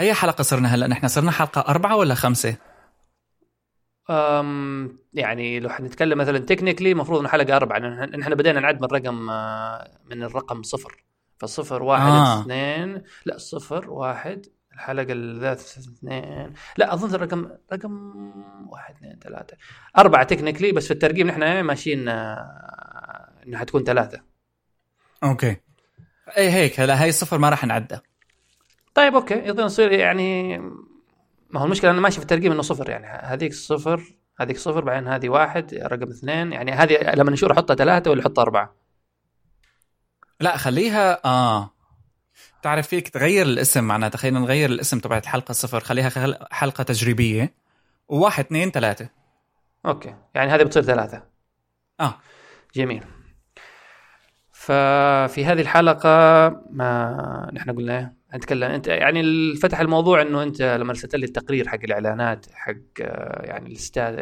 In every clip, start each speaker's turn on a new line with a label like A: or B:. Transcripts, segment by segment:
A: أي حلقة صرنا هلأ؟ نحن صرنا حلقة أربعة ولا خمسة؟
B: أم يعني لو حنتكلم مثلا technically المفروض إنه حلقة أربعة لأن نحن بدينا نعد من رقم آه، من الرقم صفر. فصفر واحد
A: آه.
B: اثنين لا صفر واحد الحلقة الذات اثنين. لا أظن الرقم رقم واحد اثنين ثلاثة. أربعة technically بس في الترقيم نحن ماشيين آه، إنها حتكون ثلاثة.
A: okay. اي هيك هلأ هاي الصفر ما راح نعدها.
B: طيب okay. إذا نصير يعني ما هو المشكلة أنا ماشي في الترقيم إنه صفر يعني. هذيك صفر هذيك صفر بعدين هذه واحد رقم اثنين. يعني هذه لما نشوف احطها ثلاثة ولا احطها أربعة؟
A: لا خليها آه. تعرف فيك تغير الاسم معناتها خلينا نغير الاسم تبعت الحلقة صفر. خليها خل- حلقة تجريبية. وواحد اثنين ثلاثة.
B: okay. يعني هذه بتصير ثلاثة.
A: آه.
B: جميل. ففي هذه الحلقة ما نحن قلنا نتكلم أنت يعني فتح الموضوع إنه أنت لما ارسلت لي التقرير حق الإعلانات حق آه، يعني الأستاذ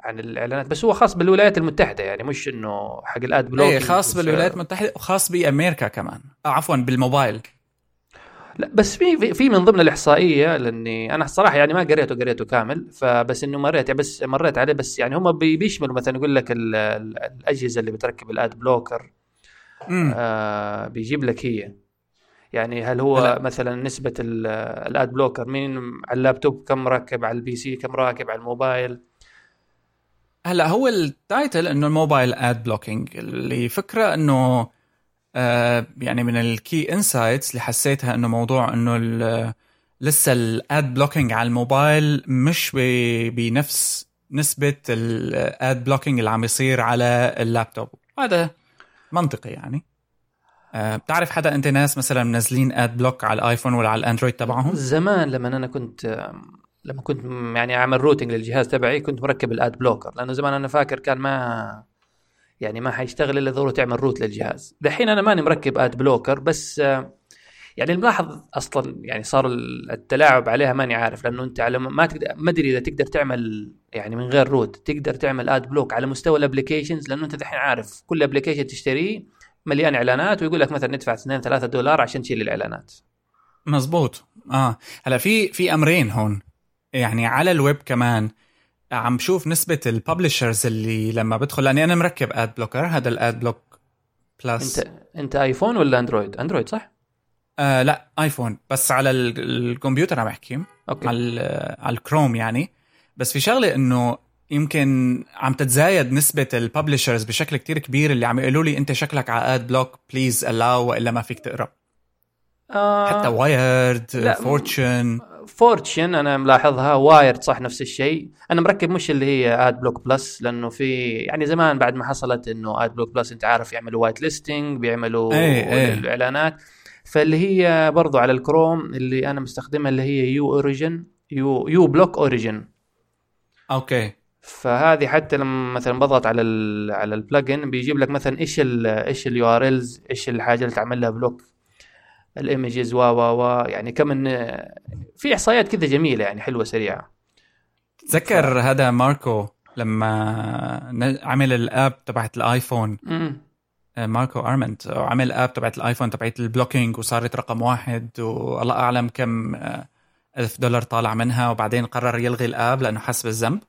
B: عن الإعلانات بس هو خاص بالولايات المتحدة يعني مش إنه حق ال ad
A: block إيه خاص بالولايات المتحدة وخاص بأمريكا كمان. آه عفوا بالموبايل.
B: لا بس في في- من ضمن الإحصائية لأني أنا الصراحه يعني ما قريته قريته كامل فبس إنه مريت يعني بس مريت عليه بس يعني هم بي- بيشملوا مثلا يقول لك ال- ال- الأجهزة اللي بتركب ال ad
A: blocker
B: آه بيجيب لك هي. يعني هل هو
A: هلا.
B: مثلا نسبة ال- ال ad blocker مين على اللابتوب؟ كم راكب على ال PC؟ كم راكب على الموبايل؟
A: هلا هو ال title إنه ال mobile ad blocking. اللي فكرة إنه آه يعني من ال key insights اللي حسيتها إنه موضوع إنه لسه ال ad blocking على الموبايل مش بنفس نسبة ال ad blocking اللي عم يصير على اللابتوب. هذا منطقي يعني. بتعرف حدا انت ناس مثلا منزلين ad block على الايفون ولا على الاندرويد تبعهم؟
B: زمان لما أنا كنت لما كنت يعني أعمل rooting للجهاز تبعي كنت مركب ال ad blocker لأنه زمان أنا فاكر كان ما يعني ما حيشتغل إلا ضروري تعمل root للجهاز. دحين أنا ماني مركب ad blocker بس آه، يعني الملاحظ أصلا يعني صار التلاعب عليها ماني عارف لأنه أنت على ما تقدر ما أدري إذا تقدر تعمل يعني من غير root تقدر تعمل ad block على مستوى ال applications لأنه أنت دحين عارف كل application تشتريه مليان إعلانات ويقول لك مثلا ندفع 2 3 دولار عشان تشيل الإعلانات.
A: مزبوط آه. هلا في في أمرين هون. يعني على الويب كمان عم بشوف نسبة ال publishers اللي لما بدخل لأني أنا مركب ad blocker هذا ال Adblock Plus
B: أنت أنت آيفون ولا أندرويد؟ أندرويد صح؟
A: آه لا آيفون. بس على ال- الكمبيوتر عم احكي
B: okay.
A: على على الكروم يعني. بس في شغلة إنه يمكن عم تتزايد نسبة ال publishers بشكل كتير كبير اللي عم يقولوا لي أنت شكلك على ad block please allow وإلا ما فيك تقرأ.
B: آه
A: حتى
B: Wired
A: Fortune
B: Fortune أنا ملاحظها Wired صح نفس الشيء. أنا مركب مش اللي هي Adblock Plus لأنه في يعني زمان بعد ما حصلت إنه Adblock Plus أنت عارف يعملوا whitelisting بيعملوا
A: إيه، إيه.
B: الإعلانات. فاللي هي برضو على الكروم اللي أنا مستخدمها اللي هي u Origin u uBlock Origin
A: okay.
B: فهذه حتى لما مثلا بضغط على ال على ال plugin بيجيب لك مثلا إيش ال إيش ال URLs إيش الحاجة اللي تعمل لها block ال images و و و يعني كم إن في إحصائيات كذا جميلة يعني حلوة سريعة.
A: تذكر هذا ماركو لما عمل ال app تبعت
B: الآيفون؟
A: آه، ماركو أرمنت عمل app تبعت الآيفون تبعت ال blocking وصارت رقم واحد والله أعلم كم آه، ألف دولار طالع منها وبعدين قرر يلغي ال app لأنه حس بالذنب.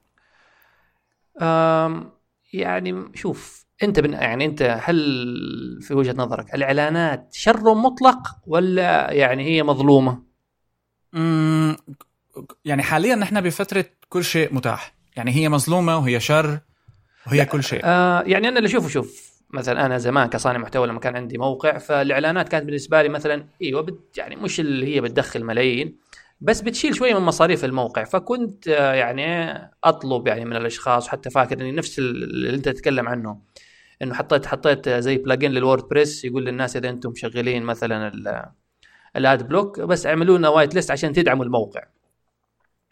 B: يعني شوف انت بن يعني انت هل في وجهة نظرك الإعلانات شر مطلق ولا يعني هي مظلومة؟
A: مم، يعني حاليا نحن بفترة كل شيء متاح. يعني هي مظلومة وهي شر وهي كل شيء.
B: آه يعني أنا اللي أشوفه شوف مثلا أنا زمان كصانع محتوى لما كان عندي موقع فالإعلانات كانت بالنسبة لي مثلا إيوه بت يعني مش اللي هي بتدخل ملايين. بس بتشيل شوية من مصاريف الموقع فكنت آه يعني أطلب يعني من الأشخاص وحتى فاكر إني نفس اللي أنت تتكلم عنه إنه حطيت حطيت زي plugin لل WordPress يقول للناس إذا أنتم مشغلين مثلا ال- ال ad block بس اعملوا لنا whitelist عشان تدعموا الموقع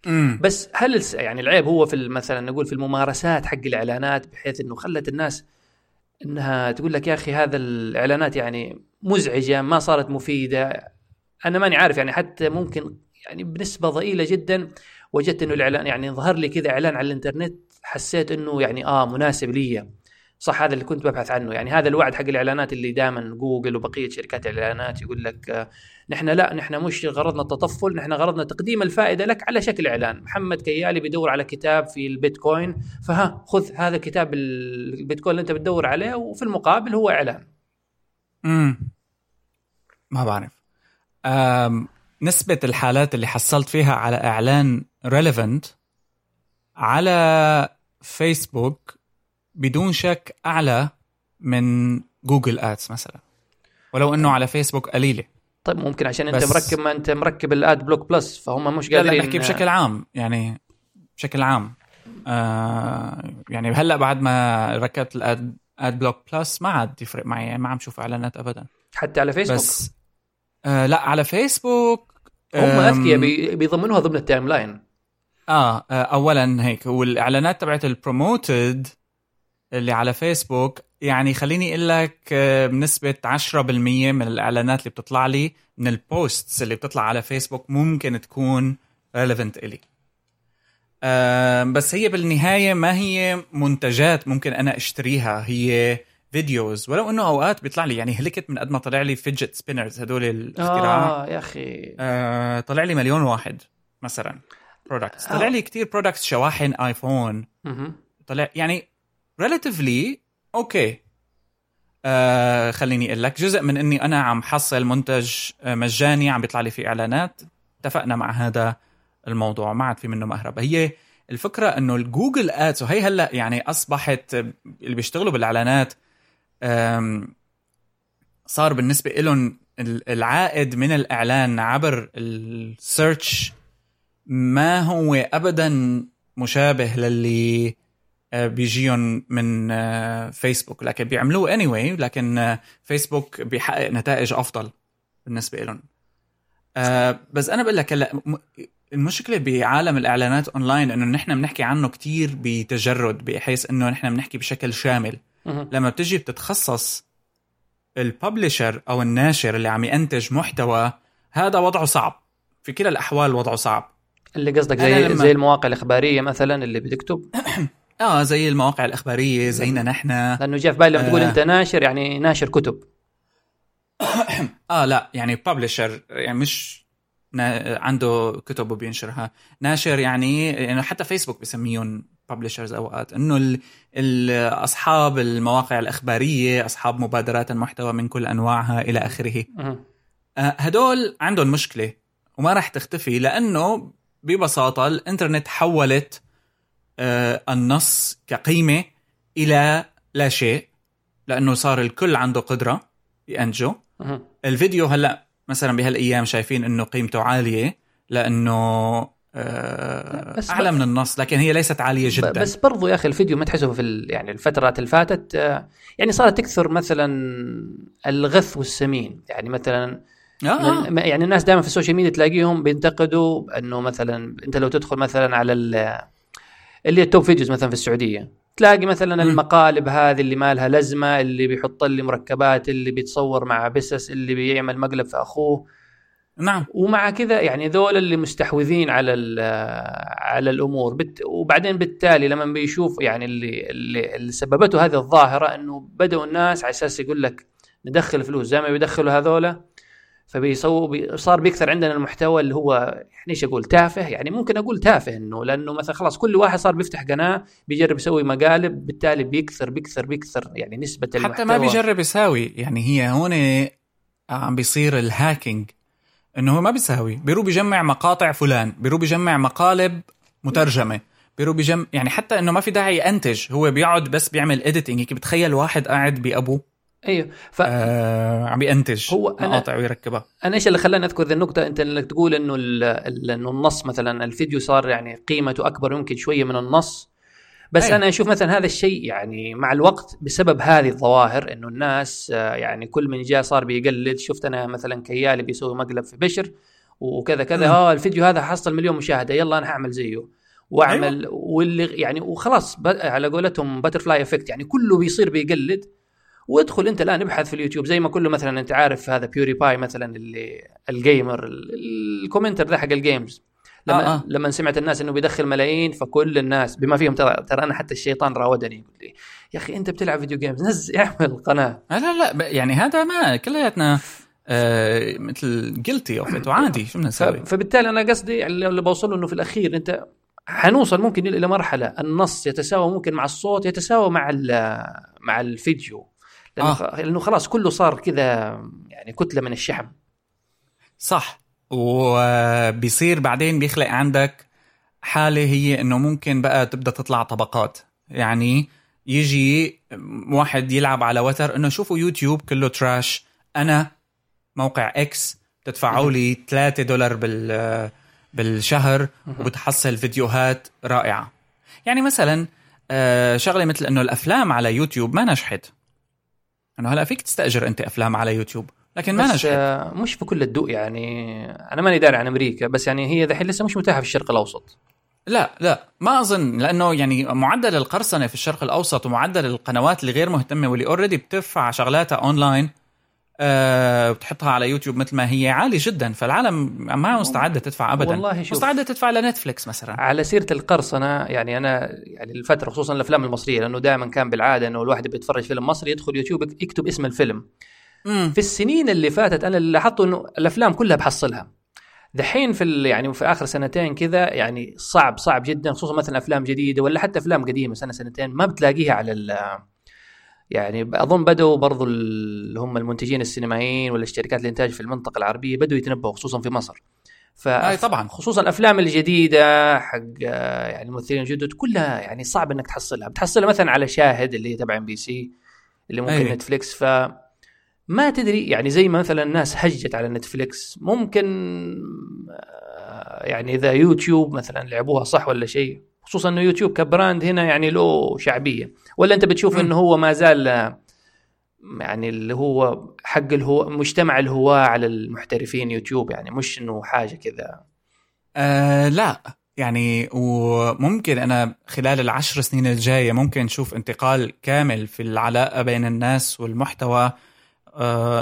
A: مم.
B: بس هل يعني العيب هو في مثلا نقول في الممارسات حق الإعلانات بحيث إنه خلت الناس إنها تقول لك يا أخي هذا الإعلانات يعني مزعجة ما صارت مفيدة أنا ماني عارف يعني حتى ممكن يعني بنسبة ضئيلة جدا. وجدت إنه الإعلان يعني ظهر لي كذا إعلان على الإنترنت حسيت إنه يعني آه مناسب لي. صح هذا اللي كنت ببحث عنه. يعني هذا الوعد حق الإعلانات اللي دائما جوجل وبقية شركات الإعلانات يقول لك آه، نحن لا نحن مش غرضنا التطفل نحن غرضنا تقديم الفائدة لك على شكل إعلان. محمد كيالي بيدور على كتاب في البيتكوين فها خذ هذا كتاب البيتكوين اللي أنت بتدور عليه وفي المقابل هو إعلان.
A: امم ما بعرف. نسبة الحالات اللي حصلت فيها على إعلان relevant على فيسبوك بدون شك أعلى من Google Ads مثلا. ولو أنه على فيسبوك قليلة.
B: طيب ممكن عشان أنت مركب ما أنت مركب ال Adblock Plus فهم مش قادرين
A: لا لا نحكي بشكل عام يعني بشكل عام. آه يعني هلأ بعد ما ركبت ال ad Adblock Plus ما عاد يفرق معي يعني ما عم شوف إعلانات ابدا.
B: حتى على فيسبوك
A: بس آه لأ على فيسبوك
B: هم أذكياء بي بيضمنوها ضمن ال timeline.
A: آه, آه اولا هيك والإعلانات تبعت ال promoted اللي على فيسبوك يعني خليني أقول لك آه، بنسبة 10% من الإعلانات اللي بتطلع لي من ال posts اللي بتطلع على فيسبوك ممكن تكون relevant إلي. آه بس هي بالنهاية ما هي منتجات ممكن أنا أشتريها هي videos ولو إنه أوقات بيطلع لي يعني هلكت من قد ما طلع لي fidget spinners هدول الاختراع.
B: آه يا أخي.
A: آه طلع لي مليون واحد مثلا products طلع لي كثير products شواحن ايفون طلع يعني relatively okay آه خليني أقول لك جزء من إني أنا عم حصل منتج آه، مجاني عم بيطلع لي فيه إعلانات. اتفقنا مع هذا الموضوع ما عاد في منه مهرب. هي الفكرة إنه ال Google Ads وهي هلأ يعني أصبحت اللي بيشتغلوا بالإعلانات صار بالنسبة لهم العائد من الإعلان عبر ال search ما هو ابدا مشابه للي آه، بيجيهم من آه، فيسبوك. لكن بيعملوه anyway لكن آه، فيسبوك بيحقق نتائج أفضل بالنسبة لهم بس أنا بقول لك هلا المشكلة بعالم الإعلانات اونلاين إنه نحن بنحكي عنه كتير بتجرد بحيث إنه نحن بنحكي بشكل شامل. لما بتجي بتتخصص الببلشر أو الناشر اللي عم ينتج محتوى هذا وضعه صعب. في كلا الأحوال وضعه صعب.
B: اللي قصدك زي لما... زي المواقع الإخبارية مثلا اللي بتكتب؟
A: آه زي المواقع الإخبارية زينا نحن.
B: لأنه جاء في بالي لما تقول آه. أنت ناشر يعني ناشر كتب.
A: آه لا يعني ببلشر يعني مش عنده كتب وبينشرها. ناشر يعني يعني حتى فيسبوك بسميهم. ببلشرز أوقات. إنه اصحاب المواقع الإخبارية أصحاب مبادرات المحتوى من كل أنواعها إلى آخره. آه، هدول عندهم مشكلة وما راح تختفي لأنه ببساطة الإنترنت حولت آه، النص كقيمة إلى لا شيء لأنه صار الكل عنده قدرة ينجو الفيديو هلأ مثلا بهالأيام شايفين إنه قيمته عالية لأنه آه، أعلى من النص لكن هي ليست عالية جدا
B: بس برضو يا أخي الفيديو ما تحسه في يعني الفترات اللي فاتت آه، يعني صارت تكثر مثلا الغث والسمين يعني مثلا آه. يعني الناس دائما في السوشيال ميديا تلاقيهم بينتقدوا انه مثلا أنت لو تدخل مثلا على اللي ال top videos مثلا في السعودية تلاقي مثلا م. المقالب هذه اللي ما لها لازمة اللي بيحط لي مركبات اللي بيتصور مع بسس اللي بيعمل مقلب في أخوه
A: نعم.
B: ومع كذا يعني ذول اللي مستحوذين على على الأمور. بت وبعدين بالتالي لما بيشوف يعني اللي اللي, اللي سببته هذه الظاهرة إنه بدأوا الناس على أساس يقول لك ندخل فلوس. زي ما بيدخلوا هذولا فبيسووا صار بيكثر عندنا المحتوى اللي هو يعني إيش أقول تافه. يعني ممكن أقول تافه إنه لأنه مثلا خلاص كل واحد صار بيفتح قناة بيجرب يسوي مقالب بالتالي بيكثر بيكثر بيكثر يعني نسبة
A: حتى المحتوى. ما بيجرب يساوي. يعني هي هون عم بيصير الهاكينج. إنه هو ما بيساوي. بيروح بيجمع مقاطع فلان بيروح بيجمع مقالب مترجمة بيروح بيجمع يعني حتى إنه ما في داعي ينتج هو بيقعد بس بيعمل اديتنج هيك بتخيل واحد قاعد بأبوه.
B: أيوه.
A: ف آه عم بينتج هو مقاطع ويركبها.
B: أنا إيش اللي خلاني أذكر ذي النقطة؟ أنت إنك تقول إنه إنه النص مثلا الفيديو صار يعني قيمته أكبر يمكن شوية من النص. بس أيه. أنا أشوف مثلا هذا الشيء يعني مع الوقت بسبب هذه الظواهر إنه الناس آه، يعني كل من جاء صار بيقلد شفت أنا مثلا كيالي بيسوي مقلب في بشر وكذا كذا آه الفيديو هذا حصل مليون مشاهدة يلا أنا هعمل زيه وأعمل أيوه. واللي يعني وخلاص على قولتهم butterfly effect يعني كله بيصير بيقلد وادخل أنت الآن ابحث في اليوتيوب زي ما كله مثلا أنت عارف هذا PewDiePie مثلا اللي ال gamer ال commenter ذا حق ال games لما
A: آه، آه.
B: لما سمعت الناس إنه بيدخل ملايين فكل الناس بما فيهم ترى ترى أنا حتى الشيطان راودني يقول لي يا أخي أنت بتلعب video games نزل اعمل قناة
A: لا لا يعني هذا ما كلياتنا آه مثل جلتي اوف ات وعادي شو بدنا نسوي؟
B: فبالتالي أنا قصدي اللي بوصله إنه في الأخير أنت حنوصل ممكن إلى مرحلة النص يتساوى ممكن مع الصوت يتساوى مع مع الفيديو لأنه
A: آه.
B: لأنه خلاص كله صار كذا يعني كتلة من الشحم
A: صح وبيصير بعدين بيخلق عندك حالة هي إنه ممكن بقى تبدأ تطلع طبقات. يعني يجي واحد يلعب على وتر إنه شوفوا يوتيوب كله trash أنا موقع إكس بتدفعوا لي 3 دولار بال بالشهر وبتحصل فيديوهات رائعة. يعني مثلا آه، شغلة مثل إنه الأفلام على يوتيوب ما نجحت. إنه هلأ فيك تستأجر أنت أفلام على يوتيوب. لكن ما
B: بس آه، مش في كل الدول يعني. أنا ماني داري عن أمريكا بس يعني هي دحين لسه مش متاحة في الشرق الأوسط.
A: لا لا ما أظن لأنه يعني معدل القرصنة في الشرق الأوسط ومعدل القنوات اللي غير مهتمة واللي already بترفع شغلاتها اونلاين أه بتحطها على يوتيوب مثل ما هي عالي جدا. فالعالم ما مستعدة تدفع ابدا.
B: والله شوف.
A: مستعدة تدفع لنتفليكس مثلا.
B: على سيرة القرصنة يعني أنا يعني الفترة خصوصا الأفلام المصرية لأنه دائما كان بالعادة إنه الواحد بيتفرج فيلم مصري يدخل يوتيوب يكتب اسم الفيلم. في السنين اللي فاتت أنا اللي لاحظته إنه الأفلام كلها بحصلها. دحين في يعني في آخر سنتين كذا يعني صعب صعب جدا خصوصا مثلا أفلام جديدة ولا حتى أفلام قديمة سنة سنتين ما بتلاقيها على ال يعني أظن بدأوا برضو اللي هم المنتجين السينمائيين ولا شركات الانتاج في المنطقة العربية بدأوا يتنبهوا خصوصا في مصر. ف
A: أي طبعا.
B: خصوصا الأفلام الجديدة حق يعني الممثلين الجدد كلها يعني صعب إنك تحصلها. بتحصلها مثلا على شاهد اللي هي تبع ام بي سي اللي ممكن
A: أي.
B: نتفليكس. ف ما تدري يعني زي ما مثلا الناس هجت على نتفليكس ممكن آه، يعني إذا يوتيوب مثلا لعبوها صح ولا شيء خصوصا إنه يوتيوب ك brand هنا يعني له شعبية. ولا أنت بتشوف. إنه هو ما زال آه، يعني اللي هو حق الهو مجتمع الهواة على المحترفين يوتيوب يعني مش إنه حاجة كذا.
A: آه لا. يعني وممكن أنا خلال العشر سنين الجاية ممكن نشوف انتقال كامل في العلاقة بين الناس والمحتوى.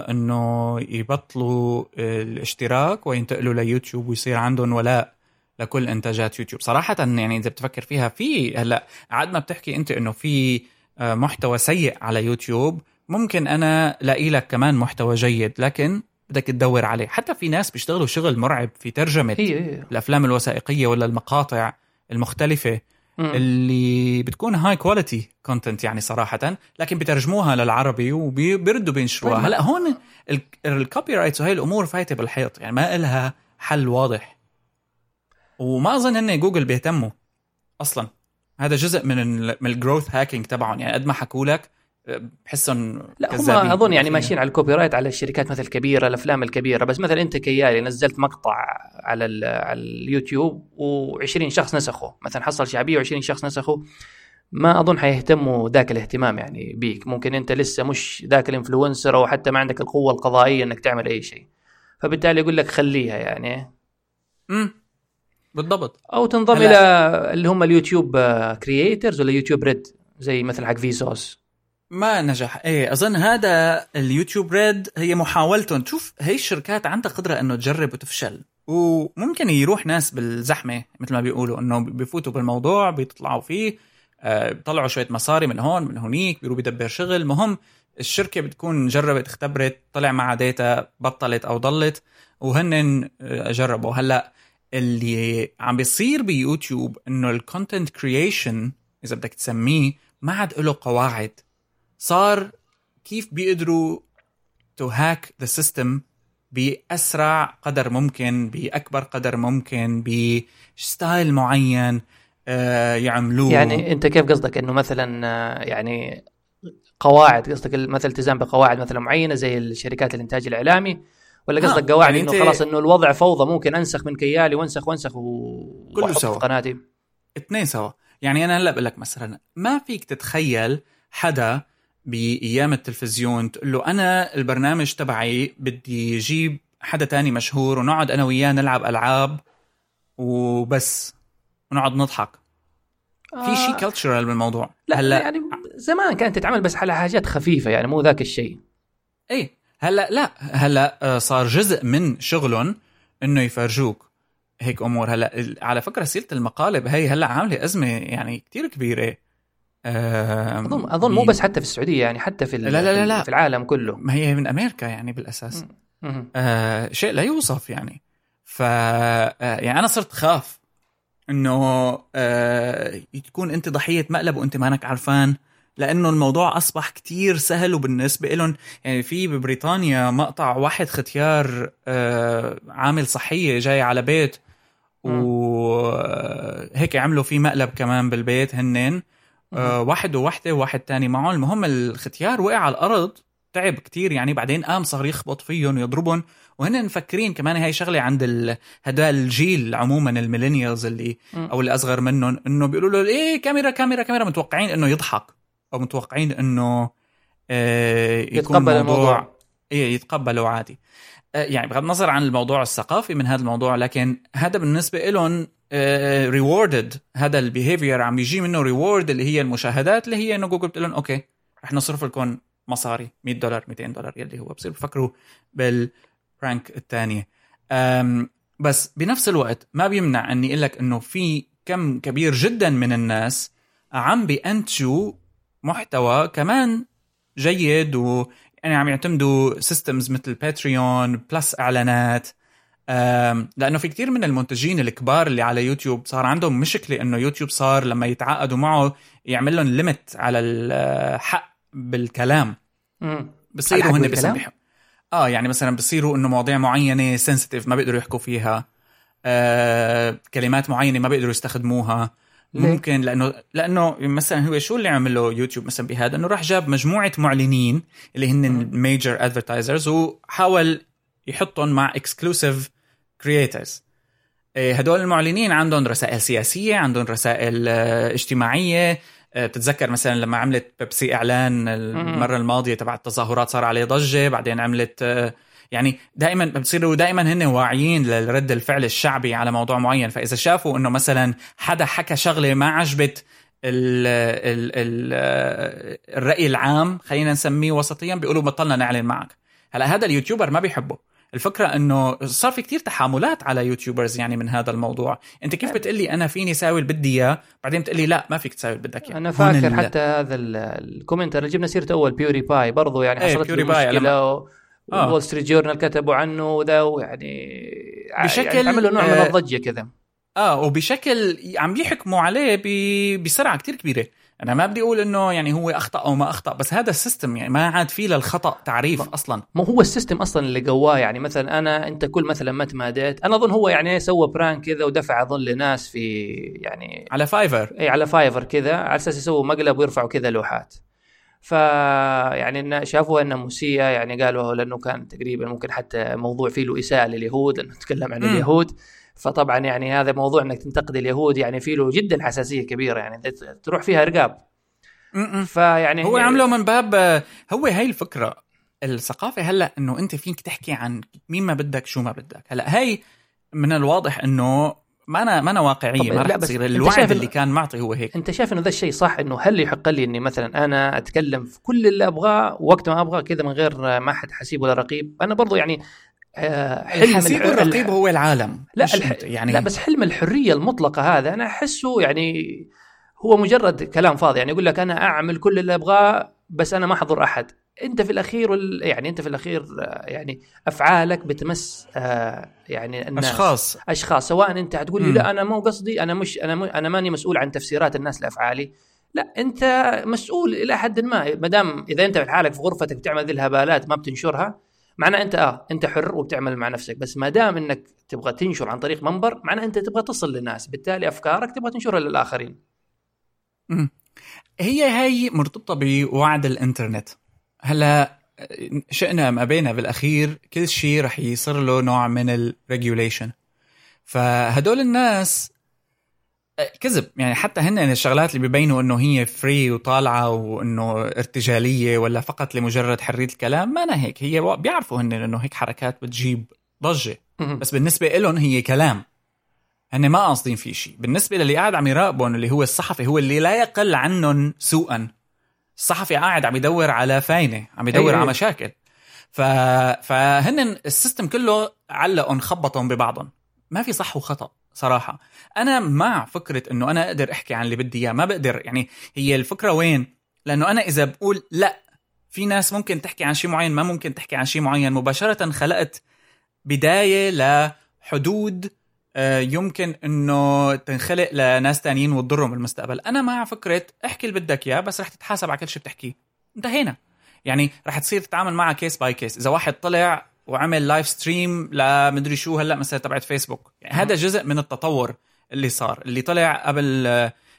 A: إنه يبطلوا الاشتراك وينتقلوا ليوتيوب ويصير عندهم ولاء لكل إنتاجات يوتيوب. صراحة يعني إذا بتفكر فيها في هلأ عاد ما بتحكي أنت إنه في آه، محتوى سيء على يوتيوب ممكن أنا لاقي لك كمان محتوى جيد لكن بدك تدور عليه. حتى في ناس بيشتغلوا شغل مرعب في ترجمة
B: هي هي.
A: الأفلام الوثائقية ولا المقاطع
B: المختلفة.
A: اللي بتكون high quality content يعني صراحة لكن بترجموها للعربي وبيردوا بينشروها. هلا هون ال copyrights وهي الأمور فايته بالحيط يعني ما إلها حل واضح. وما أظن إن جوجل بيهتموا أصلا. هذا جزء من ال من ال growth hacking تبعهم. يعني قد ما حكوا لك بحسهم
B: لا هم. أظن يعني ماشيين على ال copyright على الشركات مثل الكبيره الأفلام الكبيرة. بس مثلا أنت كيالي نزلت مقطع على على اليوتيوب و20 شخص نسخه. مثلا حصل شعبية و20 شخص نسخه. ما أظن حيهتموا ذاك الاهتمام يعني بيك. ممكن أنت لسه مش ذاك ال influencer أو حتى ما عندك القوة القضائية إنك تعمل أي شيء. فبالتالي يقول لك خليها يعني.
A: امم بالضبط.
B: أو تنضم إلى اللي هم ال YouTube Creators ولا YouTube Red زي مثلا حق فيسوس
A: ما نجح. إيه أظن هذا ال YouTube Red هي محاولتهم. شوف هي الشركات عندها قدرة إنه تجرب وتفشل. وممكن يروح ناس بالزحمة مثل ما بيقولوا إنه بيفوتوا بالموضوع بيطلعوا فيه آه، بيطلعوا شوية مصاري من هون من هونيك بيروح بيدبر شغل. مهم الشركة بتكون جربت اختبرت طلع معها data بطلت أو ضلت وهن آه، جربوا. هلأ اللي عم بيصير بيوتيوب إنه ال content creation إذا بدك تسميه ما عاد له قواعد. صار كيف بيقدروا to hack the system بأسرع قدر ممكن بأكبر قدر ممكن ب style معين آه يعملوه.
B: يعني أنت كيف قصدك؟ إنه مثلا آه، يعني قواعد قصدك مثلا التزام بقواعد مثلا معينة زي الشركات الإنتاج الإعلامي؟ ولا
A: آه،
B: قصدك قواعد
A: يعني إنه
B: خلاص إنه الوضع فوضى ممكن أنسخ من كيالي وأنسخ وأنسخ و...
A: كله سوا.
B: في قناتي؟
A: اثنين سوا. يعني أنا هلا بقول لك مثلا ما فيك تتخيل حدا بأيام التلفزيون تقول له أنا البرنامج تبعي بدي أجيب حدا تاني مشهور ونقعد أنا وياه نلعب ألعاب وبس ونقعد نضحك. في شيء كلتشرال بالموضوع.
B: لا
A: هلأ
B: يعني زمان كانت تتعمل بس على حاجات خفيفة يعني مو ذاك الشيء.
A: إيه هلأ لا هلأ آه، صار جزء من شغلهم إنه يفرجوك هيك أمور. هلأ على فكرة سيرة المقالب هي هلأ عاملة أزمة يعني كتير كبيرة.
B: اظن أظن مو بس حتى في السعودية يعني حتى في
A: لا- لا- لا-
B: في ال-
A: لا.
B: في العالم كله.
A: ما هي من أمريكا يعني
B: بالأساس.
A: آه شيء لا يوصف يعني. ف آه يعني أنا صرت خاف إنه آه تكون أنت ضحية مقلب وأنت مانك عارفان لأنه الموضوع أصبح كتير سهل وبالنسبة لهم يعني في ببريطانيا مقطع واحد ختيار آه عامل صحية جاي على بيت وهيك عملوا فيه مقلب كمان بالبيت هنن آه واحد ووحده وواحد تاني معه المهم الختيار وقع على الأرض تعب كتير يعني بعدين قام صار يخبط فيهم ويضربهم وهن مفكرين كمان هاي شغلة عند ال... هذا الجيل عموما ال millennials
B: اللي.
A: أو اللي أصغر منهم إنه بيقولوا له إيه كاميرا كاميرا كاميرا متوقعين إنه يضحك أو متوقعين إنه آه يكون
B: يتقبل
A: موضوع
B: الموضوع.
A: إيه يتقبلوا عادي آه يعني بغض النظر عن الموضوع الثقافي من هذا الموضوع لكن هذا بالنسبة لهم rewarded هذا ال behavior عم يجي منه reward اللي هي المشاهدات اللي هي إنه جوجل بتقول لهم okay رح نصرف لكم مصاري 100 دولار 200 دولار يلي هو بصير بفكروا بال prank الثانية. بس بنفس الوقت ما بيمنع إني أقول لك إنه في كم كبير جدا من الناس عم بينتجوا محتوى كمان جيد و يعني عم يعتمدوا systems مثل باتريون plus إعلانات. لأنه في كتير من المنتجين الكبار اللي على يوتيوب صار عندهم مشكلة إنه يوتيوب صار لما يتعاقدوا معه يعمل لهم limit على الحق بالكلام. بصيروا هن؟ بيسمحوا آه يعني مثلا بصيروا إنه مواضيع معينة sensitive ما بيقدروا يحكوا فيها آه كلمات معينة ما بيقدروا يستخدموها؟ ممكن لأنه لأنه مثلا هو شو اللي عمله يوتيوب مثلا بهذا إنه راح جاب مجموعة معلنين اللي هن ال major advertisers وحاول يحطهم مع exclusive creators هدول المعلنين عندهم رسائل سياسية عندهم رسائل آه، اجتماعية. آه، بتتذكر مثلا لما عملت بيبسي إعلان المرة الماضية تبع التظاهرات صار عليه ضجة بعدين عملت آه، يعني دائما بتصيروا دائما هن واعيين لرد الفعل الشعبي على موضوع معين. فإذا شافوا إنه مثلا حدا حكى شغلة ما عجبت ال ال ال الرأي العام خلينا نسميه وسطيا بيقولوا بطلنا نعلن معك. هلأ هذا ال YouTuber ما بيحبه. الفكرة إنه صار في كتير تحاملات على YouTubers يعني من هذا الموضوع، أنت كيف بتقلي أنا فيني ساوي اللي بدي إياه، بعدين بتقلي لا ما فيك تساوي اللي بدك
B: إياه.
A: أنا
B: فاكر
A: ال-
B: حتى هذا ال- ال comment اللي جبنا سيرته أول بيودي باي برضو يعني
A: إيه،
B: حصلت له
A: باي
B: مشكلة و...
A: آه.
B: وول ستريت جورنال كتبوا عنه وذا ويعني
A: بشكل،
B: يعني عملوا نوع من
A: آه،
B: الضجة كذا
A: آه وبشكل عم بيحكموا عليه ب- بسرعة كتير كبيرة أنا ما بدي أقول إنه يعني هو أخطأ أو ما أخطأ بس هذا ال system يعني ما عاد فيه للخطأ تعريف أصلا.
B: ما هو ال system أصلا اللي قواه يعني مثلا أنا أنت كل مثلا ما تماديت أنا أظن هو يعني سوى prank كذا ودفع أظن لناس في يعني
A: على فايفر
B: اي على فايفر كذا على أساس يسووا مقلب ويرفعوا كذا لوحات. ف يعني إن شافوها إنها مسيئة يعني قالوا لأنه كان تقريبا ممكن حتى موضوع فيه له إساءة لليهود لأنه تكلم عن
A: مم.
B: اليهود. فطبعا يعني هذا موضوع إنك تنتقد اليهود يعني فيه له جدا حساسية كبيرة يعني تروح فيها رقاب. فيعني
A: هو عمله من باب هو هي الفكرة الثقافة هلأ إنه أنت فيك تحكي عن مين ما بدك شو ما بدك. هلأ هي من الواضح إنه ما أنا ما أنا
B: واقعية
A: ما رح تصير الوعد اللي كان معطي هو هيك.
B: أنت شايف إنه ذا الشيء صح إنه هل يحق لي إني مثلا أنا أتكلم في كل اللي أبغاه وقت ما أبغى كذا من غير ما حد حسيب ولا رقيب؟ أنا برضو يعني حلم
A: الحسيب
B: الح-
A: والرقيب هو العالم
B: لا الح...
A: يعني
B: لا بس حلم الحرية المطلقة هذا أنا أحسه يعني هو مجرد كلام فاضي يعني يقول لك أنا أعمل كل اللي أبغاه بس أنا ما أحضر أحد. أنت في الأخير وال... يعني أنت في الأخير آه، يعني أفعالك بتمس آه، يعني الناس.
A: أشخاص.
B: أشخاص. سواء أنت هتقول لي. لا أنا مو قصدي أنا مش أنا م... أنا ماني مسؤول عن تفسيرات الناس لأفعالي. لا أنت مسؤول إلى حد ما ما دام إذا أنت لحالك في غرفتك بتعمل ذي الهبالات ما بتنشرها معناه أنت آه أنت حر وبتعمل مع نفسك بس ما دام إنك تبغى تنشر عن طريق منبر معناه أنت تبغى تصل للناس بالتالي أفكارك تبغى تنشرها
A: للآخرين. هي هي مرتبطة بوضع الإنترنت. هلا شئنا أم أبينا بالأخير كل شيء رح يصير له نوع من ال regulation فهدول الناس كذب. يعني حتى هن الشغلات اللي ببينوا إنه هي فري وطالعة وإنه ارتجالية ولا فقط لمجرد حرية الكلام ما أنا هيك. هي وا- بيعرفوا هن إنه هيك حركات بتجيب ضجة. بس بالنسبة لهم هي كلام. هن ما قاصدين في شيء بالنسبة للي قاعد عم يراقبهم اللي هو الصحفي هو اللي لا يقل عنهم سوءا. الصحفي قاعد عم يدور على فاينه عم يدور
B: أي-
A: على. مشاكل. ف... فهن السيستم كله علقهم خبطهم ببعضهم. ما في صح وخطأ. صراحة. أنا مع فكرة إنه أنا أقدر أحكي عن اللي بدي إياه ما بقدر. يعني هي الفكرة وين؟ لأنه أنا إذا بقول لأ في ناس ممكن تحكي عن شيء معين ما ممكن تحكي عن شيء معين. مباشرة خلقت بداية لحدود آه، يمكن إنه تنخلق لناس تانيين وتضرهم بالمستقبل. أنا مع فكرة احكي اللي بدك إياه بس رح تتحاسب على كل شيء بتحكيه. انتهينا. يعني رح تصير تتعامل معها case by case إذا واحد طلع وعمل live stream لمدري شو هلأ مثلا تبعت فيسبوك يعني هذا جزء من التطور اللي صار اللي طلع قبل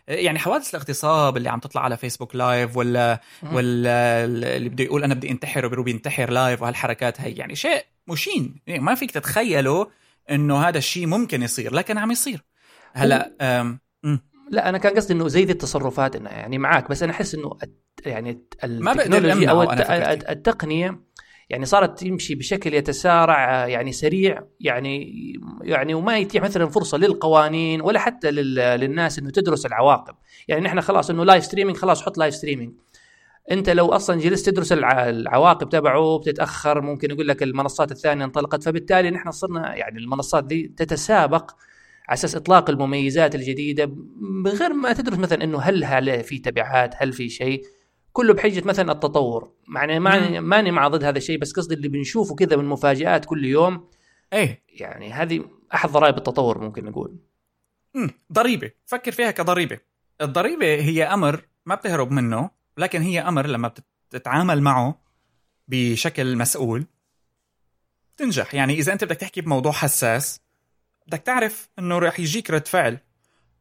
A: يعني حوادث الاغتصاب اللي عم تطلع على فيسبوك live ولا ولا اللي بده يقول أنا بدي انتحر وبيروح بينتحر live وهالحركات هي. يعني شيء مشين. يعني ما فيك تتخيله إنه هذا الشيء ممكن يصير لكن عم يصير. هلأ
B: لا أنا كان قصدي إنه زي ذي التصرفات إنه يعني معاك بس أنا أحس إنه يعني
A: ما بقدر
B: أو التقنية يعني صارت تمشي بشكل يتسارع يعني سريع يعني يعني وما يتيح مثلا فرصة للقوانين ولا حتى للناس إنه تدرس العواقب. يعني نحن خلاص إنه live streaming خلاص حط live streaming أنت لو أصلا جلست تدرس العواقب تبعه بتتأخر ممكن يقول لك المنصات الثانية انطلقت. فبالتالي نحن صرنا يعني المنصات دي تتسابق على أساس إطلاق المميزات الجديدة من غير ما تدرس مثلا إنه هل هل في تبعات هل في شيء. كله بحجة مثلا التطور. معني ماني ماني مع ضد هذا الشيء بس قصدي اللي بنشوفه كذا من مفاجآت كل يوم.
A: إيه.
B: يعني هذه أحد ضرائب التطور ممكن نقول.
A: امم ضريبة. فكر فيها كضريبة. الضريبة هي أمر ما بتهرب منه لكن هي أمر لما بتتعامل معه بشكل مسؤول تنجح. يعني إذا أنت بدك تحكي بموضوع حساس بدك تعرف إنه رح يجيك رد فعل.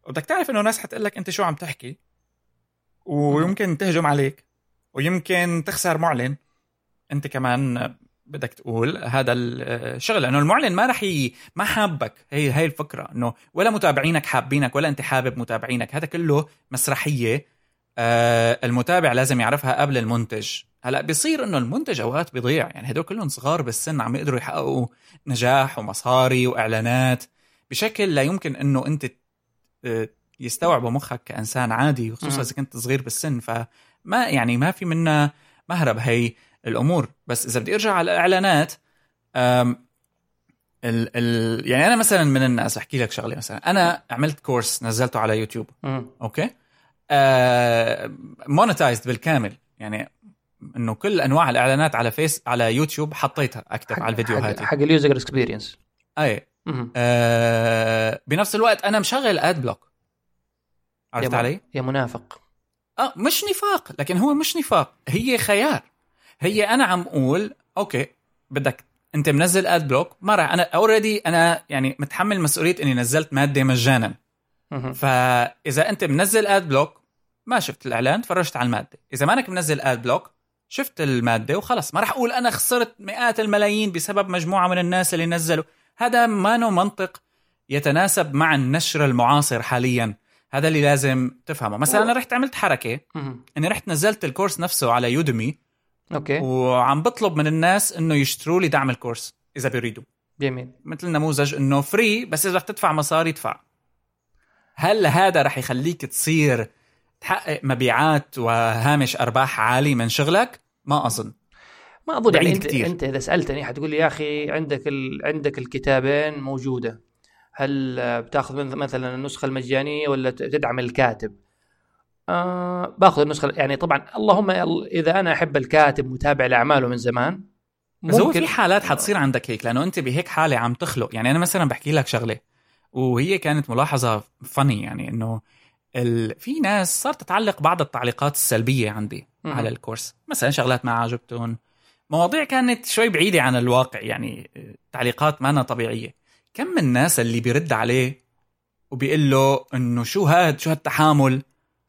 A: وبدك تعرف إنه ناس حتقول لك أنت شو عم تحكي. ويمكن تهجم عليك. ويمكن تخسر معلن. انت كمان بدك تقول هذا الشغل لأنه المعلن ما رح ي... ما حابك. هي هي الفكرة إنه ولا متابعينك حابينك ولا أنت حابب متابعينك. هذا كله مسرحية آه المتابع لازم يعرفها قبل المنتج. هلأ بيصير إنه المنتج أوقات بيضيع. يعني هدول كلهم صغار بالسن عم يقدروا يحققوا نجاح ومصاري وإعلانات. بشكل لا يمكن إنه أنت آه، يستوعبوا مخك كإنسان عادي خصوصا إذا كنت صغير بالسن. فما يعني ما في منا مهرب هي الأمور. بس إذا بدي أرجع على الإعلانات ال ال يعني أنا مثلا من الناس احكي لك شغلة مثلا أنا عملت course نزلته على يوتيوب. okay؟ monetized بالكامل. يعني إنه كل أنواع الإعلانات على فيس على يوتيوب حطيتها أكتب على الفيديوهات
B: حق, حق ال user
A: experience أي. آه بنفس الوقت أنا مشغل ad block عرفت
B: يا
A: علي؟
B: يا منافق.
A: آه مش نفاق لكن هو مش نفاق. هي خيار. هي أنا عم أقول okay بدك أنت منزل ad block ما راح أنا already أنا يعني متحمل مسؤولية إني نزلت مادة مجانا. فإذا أنت منزل ad block ما شفت الإعلان تفرجت على المادة. إذا مانك منزل ad block شفت المادة وخلص. ما راح أقول أنا خسرت مئات الملايين بسبب مجموعة من الناس اللي نزلوا. هذا ما منطق يتناسب مع النشر المعاصر حاليا. هذا اللي لازم تفهمه. مثلا أنا رحت عملت حركة. إني رحت نزلت ال course نفسه على يوديمي.
B: okay.
A: وعم بطلب من الناس إنه يشتروا لي دعم ال course إذا بيريدوا.
B: جميل.
A: مثل نموذج إنه free بس إذا بدك تدفع مصاري ادفع. هل هذا رح يخليك تصير تحقق مبيعات وهامش أرباح عالي من شغلك؟ ما أظن.
B: ما أظن. يعني انت, كتير. أنت إذا سألتني حتقول لي يا أخي عندك ال... عندك الكتابين موجودة. هل بتاخذ مثلا النسخة المجانية ولا تدعم الكاتب؟ آه باخذ النسخة يعني طبعا اللهم إذا أنا أحب الكاتب متابع لأعماله من زمان
A: ممكن هو في حالات حتصير عندك هيك لأنه أنت بهيك حالة عم تخلق. يعني أنا مثلا بحكي لك شغلة وهي كانت ملاحظة فني يعني إنه ال... في ناس صارت تعلق بعض التعليقات السلبية عندي م- على الكورس. مثلا شغلات ما عجبتهم. مواضيع كانت شوي بعيدة عن الواقع يعني تعليقات ما طبيعية. كم من الناس اللي بيرد عليه وبيقول له إنه شو هاد شو هالتحامل؟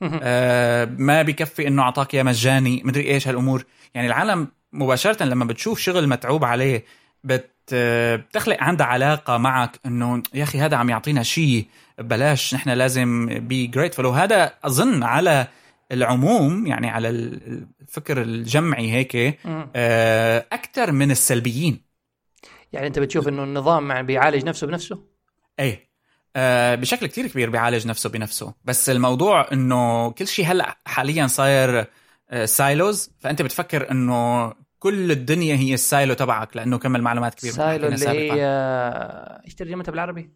A: آه ما بكفي إنه أعطاك يا مجاني مدري إيش هالأمور. يعني العالم مباشرة لما بتشوف شغل متعوب عليه بت بتخلق عندها علاقة معك إنه يا أخي هذا عم يعطينا شيء بلاش نحن لازم بي جريتفول وهذا أظن على العموم يعني على الفكر الجمعي هيك آه، أكثر من السلبيين.
B: يعني أنت بتشوف إنه النظام بيعالج نفسه بنفسه؟
A: إيه. آه بشكل كتير كبير بيعالج نفسه بنفسه. بس الموضوع إنه كل شيء هلأ حاليا صاير آه silos فأنت بتفكر إنه كل الدنيا هي ال silo تبعك لأنه كم المعلومات كبير
B: silo اللي هي إيش ترجمتها بالعربي؟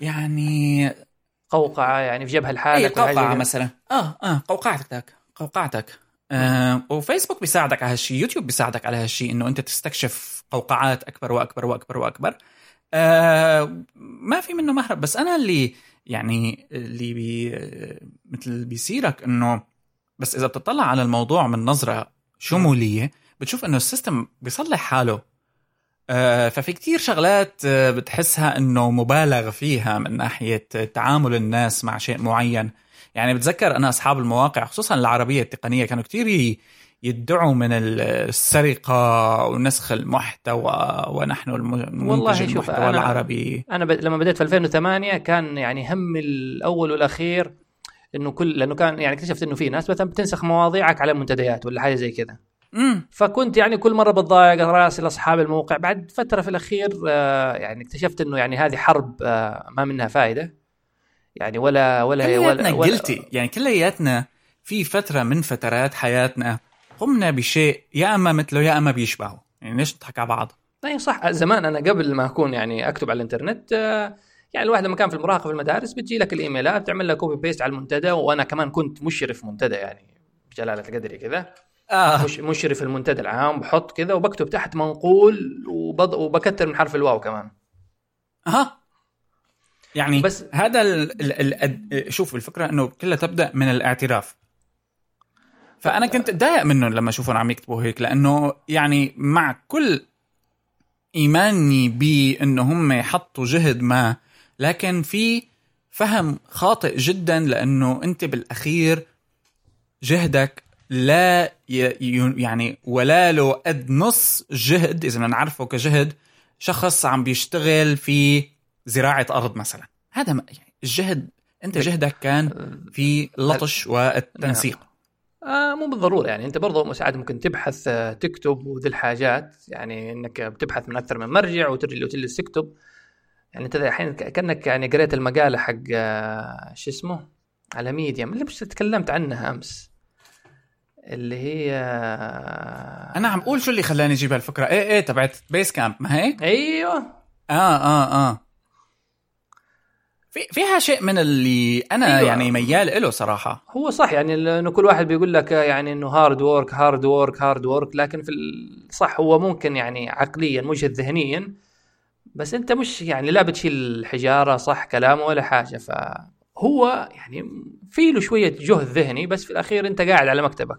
A: يعني
B: قوقعة يعني في جبهة
A: اي
B: لحالك
A: قوقعة
B: كده.
A: مثلا. آه آه قوقعتك قوقعتك. آه وفيسبوك بيساعدك على هالشيء يوتيوب بيساعدك على هالشيء إنه أنت تستكشف قوقعات أكبر وأكبر وأكبر وأكبر. آه ما في منه مهرب بس أنا اللي يعني اللي بي مثل بيصيرك إنه بس إذا بتطلع على الموضوع من نظرة شمولية بتشوف إنه السيستم بيصلح حاله. آه، ففي كتير شغلات آه، بتحسها إنه مبالغ فيها من ناحية تعامل الناس مع شيء معين. يعني بتذكر أنا أصحاب المواقع خصوصا العربية التقنية كانوا كتير يدعوا من السرقة ونسخ المحتوى ونحن
B: والله شوف،
A: المحتوى
B: أنا-
A: العربي.
B: أنا ب... لما بديت في 2008 كان يعني همي الأول والأخير إنه كل لأنه كان يعني اكتشفت إنه في ناس مثلا بتنسخ مواضيعك على منتديات ولا حاجة زي كذا. فكنت يعني كل مرة بتضايق راسل اصحاب الموقع. بعد فترة في الأخير آه، يعني اكتشفت إنه يعني هذه حرب آه، ما منها فائده يعني ولا ولا
A: كلياتنا
B: ولا,
A: قلتي يعني كلياتنا في فترة من فترات حياتنا قمنا بشيء يا أما مثله يا أما بيشبهه. يعني ليش نضحك على بعض؟
B: اي صح. زمان أنا قبل ما أكون يعني أكتب على الإنترنت آه، يعني الواحد لما كان في المراهقه في المدارس بتجي لك الإيميلات تعمل لك copy paste على المنتدى وأنا كمان كنت مشرف منتدى يعني بجلالة قدري كذا. مش مشرف المنتدى العام بحط كذا وبكتب تحت منقول وبض... وبكتر من حرف الواو كمان.
A: ها يعني
B: بس-
A: بس هذا ال ال ال شوف الفكرة إنه كلها تبدأ من الاعتراف. فأنا كنت أتضايق منهم لما اشوفهم عم يكتبوا هيك لأنه يعني مع كل إيماني بأنه هم يحطوا جهد ما لكن في فهم خاطئ جدا لأنه أنت بالأخير جهدك لا يعني ولا له قد نص جهد إذا بدنا نعرفه كجهد شخص عم بيشتغل في زراعة أرض مثلا. هذا ما- يعني الجهد أنت جهدك كان في اللطش والتنسيق
B: آه مو بالضرورة يعني. أنت برضه ساعات ممكن تبحث آه، تكتب وذي الحاجات. يعني إنك بتبحث من أكثر من مرجع وترجع وتجلس تكتب. يعني أنت الحين كأنك يعني قريت المقالة حق آه، شو اسمه؟ على Medium. اللي مش تكلمت عنها أمس. اللي هي آه،
A: أنا عم أقول شو اللي خلاني أجيب هالفكرة. إيه إيه تبعت Basecamp ما هيك
B: أيوه.
A: آه آه آه. في فيها شيء من اللي أنا
B: أيوة.
A: يعني ميال له صراحة.
B: هو صح يعني إنه كل واحد بيقول لك يعني إنه hard work hard work hard work لكن في الصح هو ممكن يعني عقليا مجهد ذهنيا بس أنت مش يعني لا بتشيل الحجاره صح كلامه ولا حاجة. فهو يعني في له شوية جهد ذهني بس في الأخير أنت قاعد على مكتبك.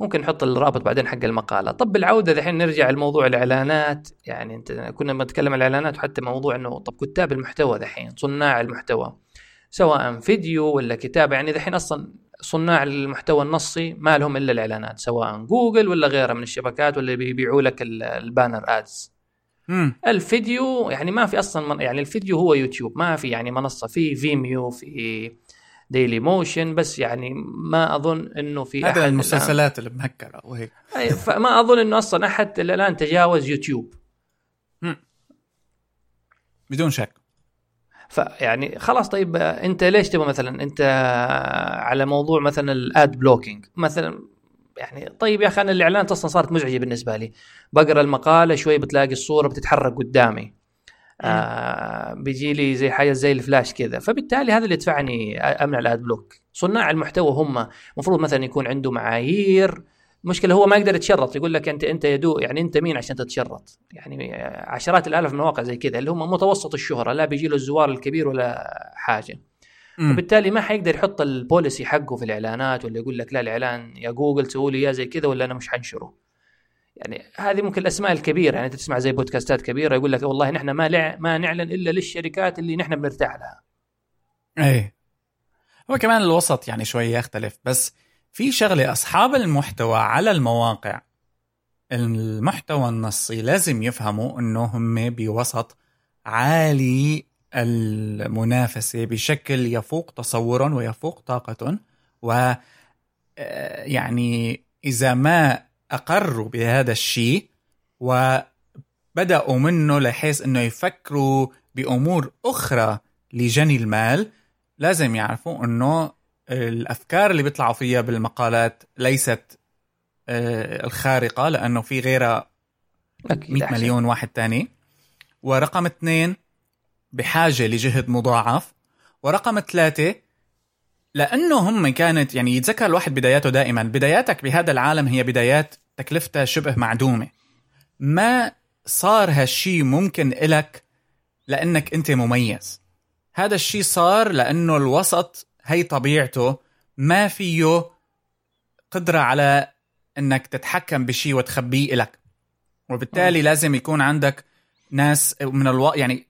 B: ممكن نحط الرابط بعدين حق المقالة. طب بالعودة الحين نرجع لموضوع الإعلانات. يعني أنت كنا بنتكلم عن الإعلانات وحتى موضوع إنه طب كتاب المحتوى دحين صناع المحتوى. سواء فيديو ولا كتابة يعني دحين أصلا صناع المحتوى النصي ما لهم إلا الإعلانات سواء جوجل ولا غيرها من الشبكات ولا بيبيعوا لك ال- ال banner
A: ads
B: الفيديو يعني ما في أصلا من يعني الفيديو هو يوتيوب ما في يعني منصة في Vimeo في Dailymotion بس يعني ما أظن إنه في
A: هذا
B: أحد
A: المسلسلات اللي مهكره وهيك
B: فما أظن إنه أصلا أحد إلى الآن تجاوز يوتيوب.
A: بدون شك.
B: فيعني خلاص طيب أنت ليش تبغى مثلا أنت على موضوع مثلا ال ad blocking مثلا يعني طيب يا أخي أنا الاعلانات أصلا صارت مزعجة بالنسبة لي. بقرأ المقالة شوي بتلاقي الصورة بتتحرك قدامي. آه بيجي لي زي حاجة زي الفلاش كذا. فبالتالي هذا اللي يدفعني أمنع ال ad block. صناع المحتوى هم المفروض مثلا يكون عنده معايير. المشكلة هو ما يقدر يتشرط. يقول لك انت أنت يا دوب يعني أنت مين عشان تتشرط؟ يعني عشرات الآلاف من المواقع زي كذا اللي هم متوسط الشهرة. لا بيجي له الزوار الكبير ولا حاجة.
A: مم.
B: وبالتالي ما حيقدر يحط البوليسي حقه في الإعلانات ولا يقول لك لا الإعلان يا جوجل سووا لي إياه زي كذا ولا أنا مش حنشره. يعني هذه ممكن الأسماء الكبيرة يعني تسمع زي بودكاستات كبيرة يقول لك والله نحن ما. ما نعلن إلا للشركات اللي نحن بنرتاح لها
A: إيه هو كمان الوسط يعني شوي يختلف بس في شغلة أصحاب المحتوى على المواقع المحتوى النصي لازم يفهموا إنه هم بوسط عالي المنافسة بشكل يفوق تصورهم ويفوق طاقتهم و آه، يعني إذا ما اقروا بهذا الشيء وبدأوا منه لحيث إنه يفكروا بأمور أخرى لجني المال. لازم يعرفوا إنه الأفكار اللي بيطلعوا فيها بالمقالات ليست آه، الخارقة لأنه في غيرها
B: أكيد
A: 100
B: أحسن.
A: مليون واحد تاني. ورقم اثنين بحاجة لجهد مضاعف. ورقم ثلاثة لأنه هم كانت يعني يتذكر الواحد بداياته دائما. بداياتك بهذا العالم هي بدايات تكلفتها شبه معدومة. ما صار هالشي ممكن إلك لأنك أنت مميز. هذا الشي صار لأنه الوسط هي طبيعته ما فيه قدرة على أنك تتحكم بشي وتخبيه إلك. وبالتالي. لازم يكون عندك ناس من ألو... يعني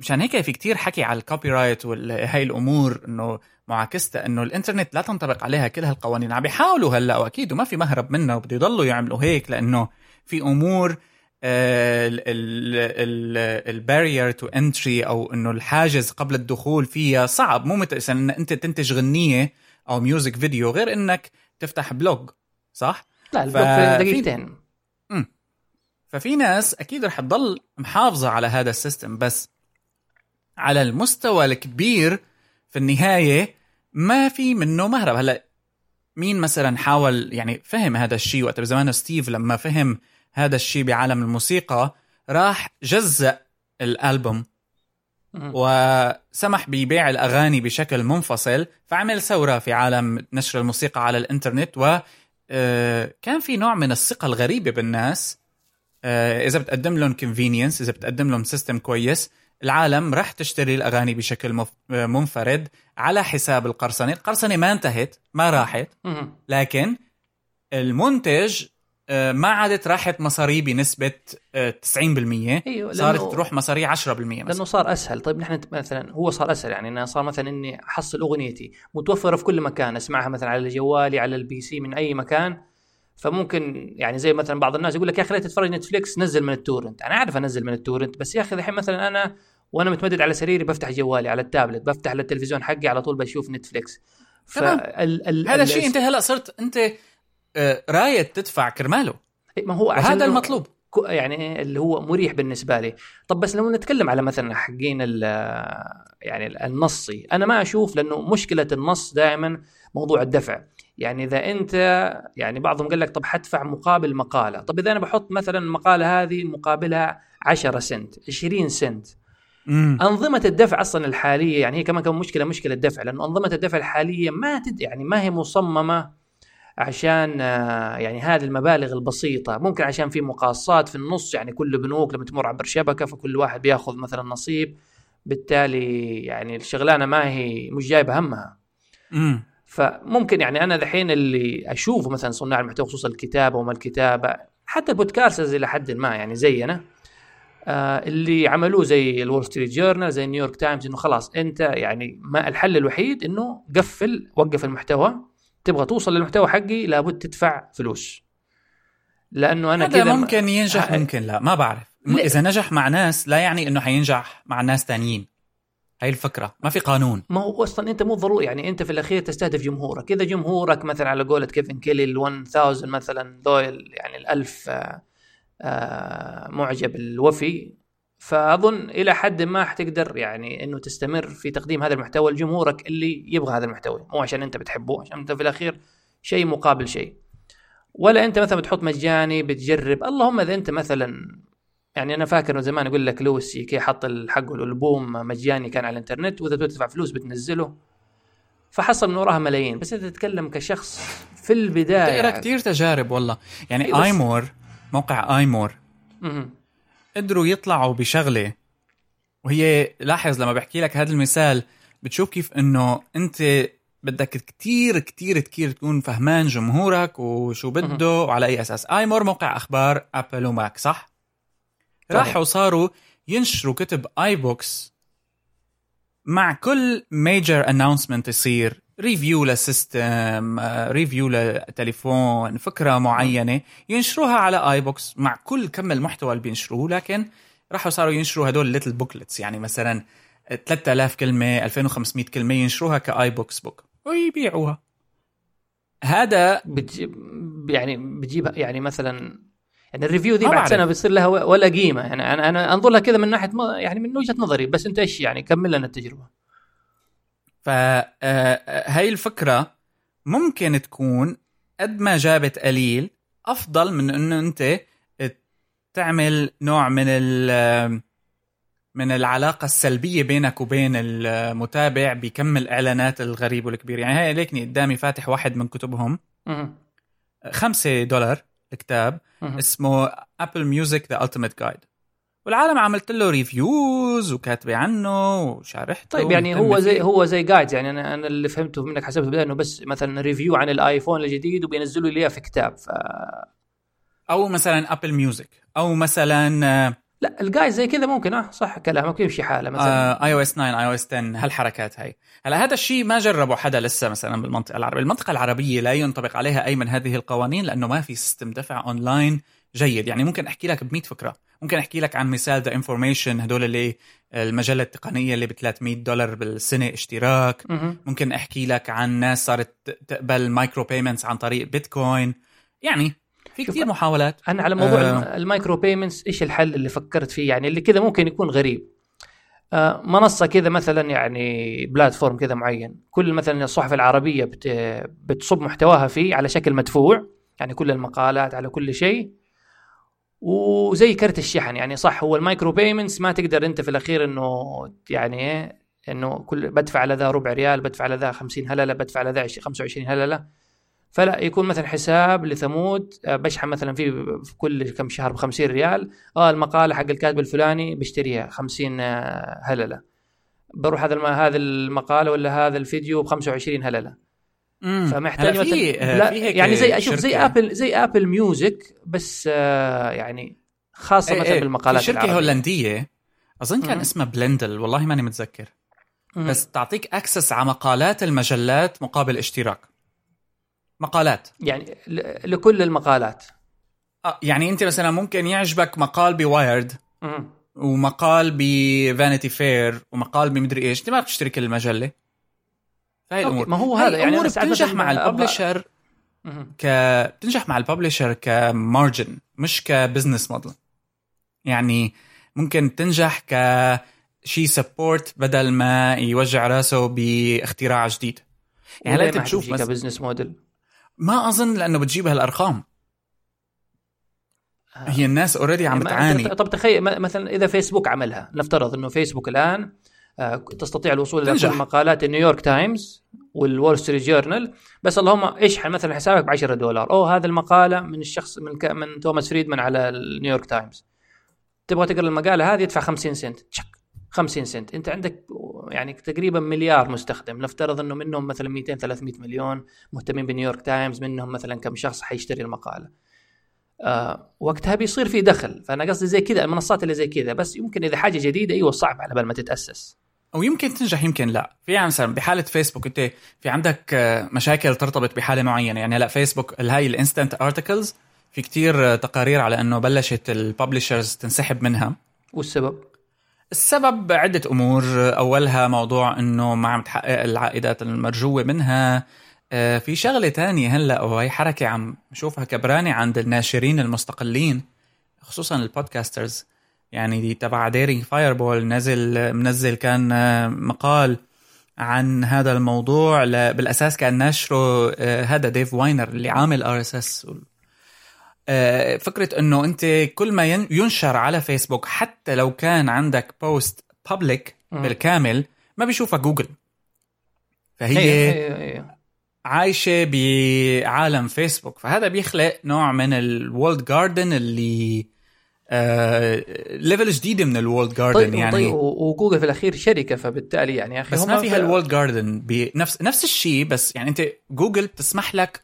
A: مشان هيك في كتير حكي على ال copyright وهي الأمور إنه معاكستها إنه الإنترنت لا تنطبق عليها كل هالقوانين. عم بيحاولوا هلأ وأكيد وما في مهرب منها وبده يضلوا يعملوا هيك لأنه في أمور ال barrier to entry أو إنه الحاجز قبل الدخول فيها صعب. مو مثل ان أنت تنتج غنية أو music video غير إنك تفتح blog صح؟
B: لا ال blog في دقيقتين.
A: ففي ناس أكيد رح تضل محافظة على هذا ال system بس على المستوى الكبير في النهاية ما في منه مهرب. هلأ مين مثلا حاول يعني فهم هذا الشيء وقت بزمان ستيف لما فهم هذا الشيء بعالم الموسيقى راح جزأ الألبوم وسمح ببيع الأغاني بشكل منفصل فعمل ثورة في عالم نشر الموسيقى على الإنترنت و آه، كان في نوع من الثقة الغريبة بالناس. آه، إذا بتقدم لهم convenience إذا بتقدم لهم سيستم كويس العالم راح تشتري الأغاني بشكل منفرد على حساب القرصنة. القرصنة ما انتهت ما راحت لكن المنتج آه، ما عادت راحت مصاري بنسبة 90% آه، أيوة صارت تروح مصاري 10% مثلا.
B: لأنه صار أسهل. طيب نحن مثلا هو صار أسهل يعني أنا صار مثلا إني أحصل أغنيتي متوفرة في كل مكان أسمعها مثلا على جوالي على ال PC من أي مكان فممكن يعني زي مثلا بعض الناس يقول لك يا أخي تتفرج Netflix نزل من ال torrent. أنا أعرف أنزل من ال torrent بس يا أخي الحين مثلا أنا وأنا متمدد على سريري بفتح جوالي على التابلت بفتح التلفزيون حقي على طول بشوف Netflix.
A: هذا الشيء أنت هلا صرت أنت آه، رايد تدفع كرماله.
B: إيه، ما هو
A: هذا المطلوب.
B: يعني اللي هو مريح بالنسبة لي. طب بس لو نتكلم على مثلا حقين يعني النصي أنا ما أشوف لأنه مشكلة النص دائما موضوع الدفع. يعني إذا أنت يعني بعضهم قال لك طب حدفع مقابل مقالة. طب إذا أنا بحط مثلا المقالة هذه مقابلها 10 سنت 20 سنت. مم. أنظمة الدفع أصلا الحالية يعني هي كمان كمان مشكلة مشكلة الدفع لأنه أنظمة الدفع الحالية ما تد يعني ما هي مصممة عشان آه، يعني هذه المبالغ البسيطة. ممكن عشان في مقاصات في النص يعني كل بنوك لما تمر عبر شبكة فكل واحد بيأخذ مثلا نصيب. بالتالي يعني الشغلانة ما هي مش جايبة همها.
A: امم
B: فممكن يعني أنا دحين اللي أشوفه مثلا صناع المحتوى خصوصا الكتابة وما الكتابة حتى ال podcasters إلى حد ما يعني زينا آه اللي عملوه زي ال Wall Street Journal زي New York Times إنه خلاص أنت يعني ما الحل الوحيد إنه قفل وقف المحتوى. تبغى توصل للمحتوى حقي لابد تدفع فلوس. لأنه أنا
A: كذا ممكن ينجح ممكن لا ما بعرف. إذا نجح مع ناس لا يعني إنه حينجح مع ناس تانيين. هاي الفكرة. ما في قانون.
B: ما هو أصلا أنت مو ضروري يعني أنت في الأخير تستهدف جمهورك. إذا جمهورك مثلا على قولة كيفن كيلي ال 1000 مثلا ذول يعني الألف آه، آه، معجب الوفي فأظن إلى حد ما حتقدر يعني إنه تستمر في تقديم هذا المحتوى لجمهورك اللي يبغى هذا المحتوى. مو عشان أنت بتحبه عشان أنت في الأخير شيء مقابل شيء. ولا أنت مثلا بتحط مجاني بتجرب. اللهم إذا أنت مثلا يعني أنا فاكر زمان يقول لك Louis C.K. حط حقه الالبوم مجاني كان على الإنترنت وإذا تدفع فلوس بتنزله. فحصل من وراها ملايين. بس انت تتكلم كشخص في البداية.
A: تقرا كثير تجارب والله. يعني iMore موقع iMore قدروا يطلعوا بشغلة وهي لاحظ لما بحكي لك هذا المثال بتشوف كيف إنه أنت بدك كتير كتير كتير تكون فهمان جمهورك وشو بده وعلى أي أساس. iMore موقع أخبار ابل وماك صح؟ راحوا صاروا ينشروا كتب iBooks مع كل major announcement يصير. review ل system review لتليفون فكرة معينة. ينشروها على iBooks مع كل كم المحتوى اللي بينشروه. لكن راحوا صاروا ينشروا هدول little booklets يعني مثلا 3000 كلمة 2500 كلمة ينشروها ك iBooks book ويبيعوها. هذا
B: بتجيب يعني بتجيب يعني مثلا يعني ال review دي بعد سنة بتصير لها ولا قيمة. يعني أنا أنا أنظر لها كذا من ناحية يعني من وجهة نظري. بس أنت إيش يعني؟ كمل لنا التجربة.
A: فهي آه، آه، الفكرة ممكن تكون قد ما جابت قليل أفضل من انه أنت تعمل نوع من ال من العلاقة السلبية بينك وبين المتابع بكم الإعلانات الغريب والكبير. يعني هاي ليكني قدامي فاتح واحد من كتبهم. خمسة دولار.
B: مهم.
A: اسمه Apple Music the ultimate guide والعالم عملت له reviews وكاتبة عنه وشارحته
B: طيب يعني هو زي. هو زي guides يعني أنا أنا اللي فهمته منك حسبته بدأ انه بس مثلا review عن الآيفون الجديد وبينزلوا لي إياه في كتاب ف
A: أو مثلا Apple Music أو مثلا آه،
B: لا ال guide زي كذا ممكن. آه صح كلامك. يمشي حاله مثلا.
A: اي أو اس 9 اي أو اس 10 هالحركات هاي. هلا هذا الشيء ما جربه حدا لسه مثلا بالمنطقة العربية. المنطقة العربية لا ينطبق عليها اي من هذه القوانين لأنه ما في system دفع اونلاين جيد. يعني ممكن أحكي لك ب 100 فكرة. ممكن أحكي لك عن مثال The Information هدول اللي المجلة التقنية اللي ب 300 دولار بالسنة اشتراك.
B: مهم.
A: ممكن أحكي لك عن ناس صارت تقبل micropayments عن طريق بيتكوين يعني في كثير محاولات.
B: أنا على موضوع
A: آه.
B: الم- ال micro payments إيش الحل اللي فكرت فيه؟ يعني اللي كذا ممكن يكون غريب. آه، منصة كذا مثلا يعني platform كذا معين. كل مثلا الصحف العربية بت بتصب محتواها فيه على شكل مدفوع يعني كل المقالات على كل شيء. وزي كرت الشحن يعني صح هو ال micro payments ما تقدر أنت في الأخير إنه يعني إيه إنه كل بدفع على ذا ربع ريال بدفع على ذا 50 هللة بدفع على ذا 20 25 هللة. فلا يكون مثلا حساب لثمود آه، بشحن مثلا فيه في كل كم شهر ب 50 ريال آه المقالة حق الكاتب الفلاني بشتريها 50 آه، هللة بروح هذا. هذا المقالة ولا هذا الفيديو ب 25
A: هللة.
B: فمحتاج مثلا
A: آه،
B: لا، يعني زي أشوف زي. Apple زي Apple Music بس آه يعني خاصة
A: إيه
B: مثلا
A: إيه،
B: بالمقالات
A: في
B: شركة.
A: هولندية أظن كان. اسمها Blendle والله ماني متذكر. بس تعطيك access على مقالات المجلات مقابل اشتراك مقالات
B: يعني. لكل المقالات
A: آه يعني أنت مثلا ممكن يعجبك مقال ب
B: Wired.
A: ومقال ب Vanity Fair ومقال بمدري إيش أنت ما بتشتري كل المجلة فهي الأمور
B: ما هو هذا يعني
A: بتنجح مع الببلشر. ك بتنجح مع الببلشر كمارجن مش ك business model يعني ممكن تنجح كشي support بدل ما يوجع راسه باختراع جديد يعني
B: أنت
A: بتشوف.
B: كبزنس موديل
A: ما أظن لأنه بتجيب هالأرقام.
B: آه.
A: هي الناس already عم
B: ما-
A: بتعاني.
B: طب تخيل مثلا إذا فيسبوك عملها نفترض إنه فيسبوك الآن آه، تستطيع الوصول
A: إلى.
B: كل مقالات النيويورك تايمز والول ستريت جورنال. بس اللهم اشحن مثلا حسابك ب 10 دولار. أو هذه المقالة من الشخص من ك... من توماس فريدمان على النيويورك تايمز. تبغى تقرأ المقالة هذه ادفع 50 سنت. تشك. 50 سنت. انت عندك يعني تقريبا مليار مستخدم. نفترض انه منهم مثلا 200 300 مليون مهتمين بنيويورك تايمز منهم مثلا كم شخص حيشتري المقالة. آه وقتها بيصير في دخل. فأنا قصدي زي كذا المنصات اللي زي كذا. بس يمكن إذا حاجة جديدة إيوه صعب على بال ما تتأسس.
A: أو يمكن تنجح يمكن لا. في يعني مثلا بحالة فيسبوك أنت في عندك آه، مشاكل ترتبط بحالة معينة. يعني هلأ فيسبوك هاي ال Instant Articles في كتير آه، تقارير على إنه بلشت ال publishers تنسحب منها.
B: والسبب؟
A: السبب عدة أمور. أولها موضوع أنه ما عم تحقق العائدات المرجوة منها. آه، في شغلة تانية هلأ وهي حركة عم نشوفها كبرانة عند الناشرين المستقلين خصوصا ال podcasters يعني دي تبع Daring Fireball نزل منزل كان آه، مقال عن هذا الموضوع. بالأساس كان ناشره آه، هذا ديف واينر اللي عامل RSS. فكرة إنه أنت كل ما ين- ينشر على فيسبوك حتى لو كان عندك post
B: public.
A: بالكامل ما بيشوفها جوجل فهي
B: إيه، إيه، إيه.
A: عايشة بعالم فيسبوك فهذا بيخلق نوع من ال walled garden اللي آه level جديده من ال walled garden
B: طيب
A: يعني
B: طيب وجوجل في الأخير شركة فبالتالي يعني يا أخي
A: بس ما فيها
B: في-
A: الوولد جاردن بنفس نفس الشيء بس يعني أنت جوجل بتسمح لك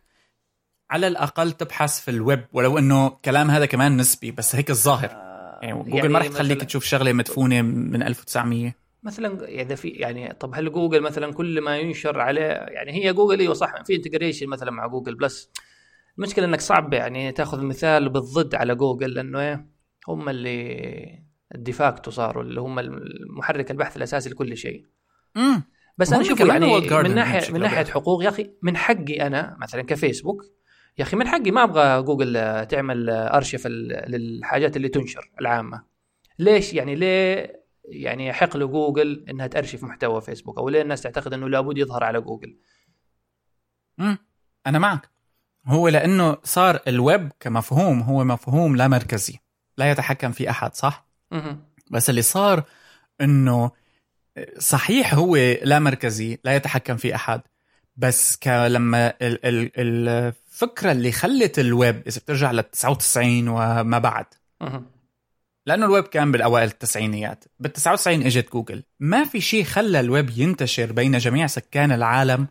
A: على الأقل تبحث في الويب ولو إنه كلام هذا كمان نسبي بس هيك الظاهر. يعني جوجل ما رح تخليك تشوف شغلة مدفونة من 1900
B: مثلا إذا في يعني طب هل جوجل مثلا كل ما ينشر عليه يعني هي جوجل إيوه صح في integration مثلا مع Google Plus المشكلة إنك صعب يعني تأخذ مثال بالضد على جوجل لأنه إيه؟ هم اللي ال de facto صاروا اللي هم المحرك البحث الأساسي لكل شيء.
A: امم
B: بس أنا
A: كمان
B: يعني من
A: ناحية
B: من
A: ناحية
B: حقوق يا أخي من حقي أنا مثلا كفيسبوك يا أخي من حقي ما أبغى جوجل آه، تعمل آه، ارشف للحاجات اللي تنشر العامة. ليش؟ يعني ليه؟ يعني يحق لجوجل إنها تأرشف محتوى فيسبوك أو ليه الناس تعتقد إنه لابد يظهر على جوجل؟
A: امم أنا معك. هو لأنه صار الويب كمفهوم هو مفهوم لا مركزي لا يتحكم فيه أحد صح؟
B: مهم.
A: بس اللي صار إنه صحيح هو لا مركزي لا يتحكم فيه أحد. بس لما ال ال الفكرة اللي خلت الويب إذا بترجع لل 99 وما بعد. لأنه الويب كان بالأوائل التسعينيات. بال 99 إجت جوجل. ما في شيء خلى الويب ينتشر بين جميع سكان العالم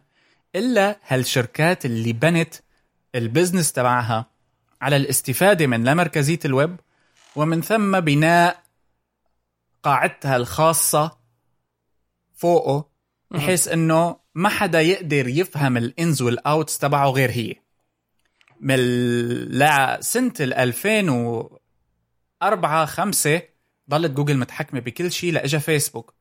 A: إلا هالشركات اللي بنت ال business تبعها على الاستفادة من لا مركزية الويب ومن ثم بناء قاعدتها الخاصة فوقه بحيث إنه ما حدا يقدر يفهم ال ins وال outs تبعه غير هي. من سنة ال 2004 5 ضلت جوجل متحكمة بكل شيء لإجا فيسبوك.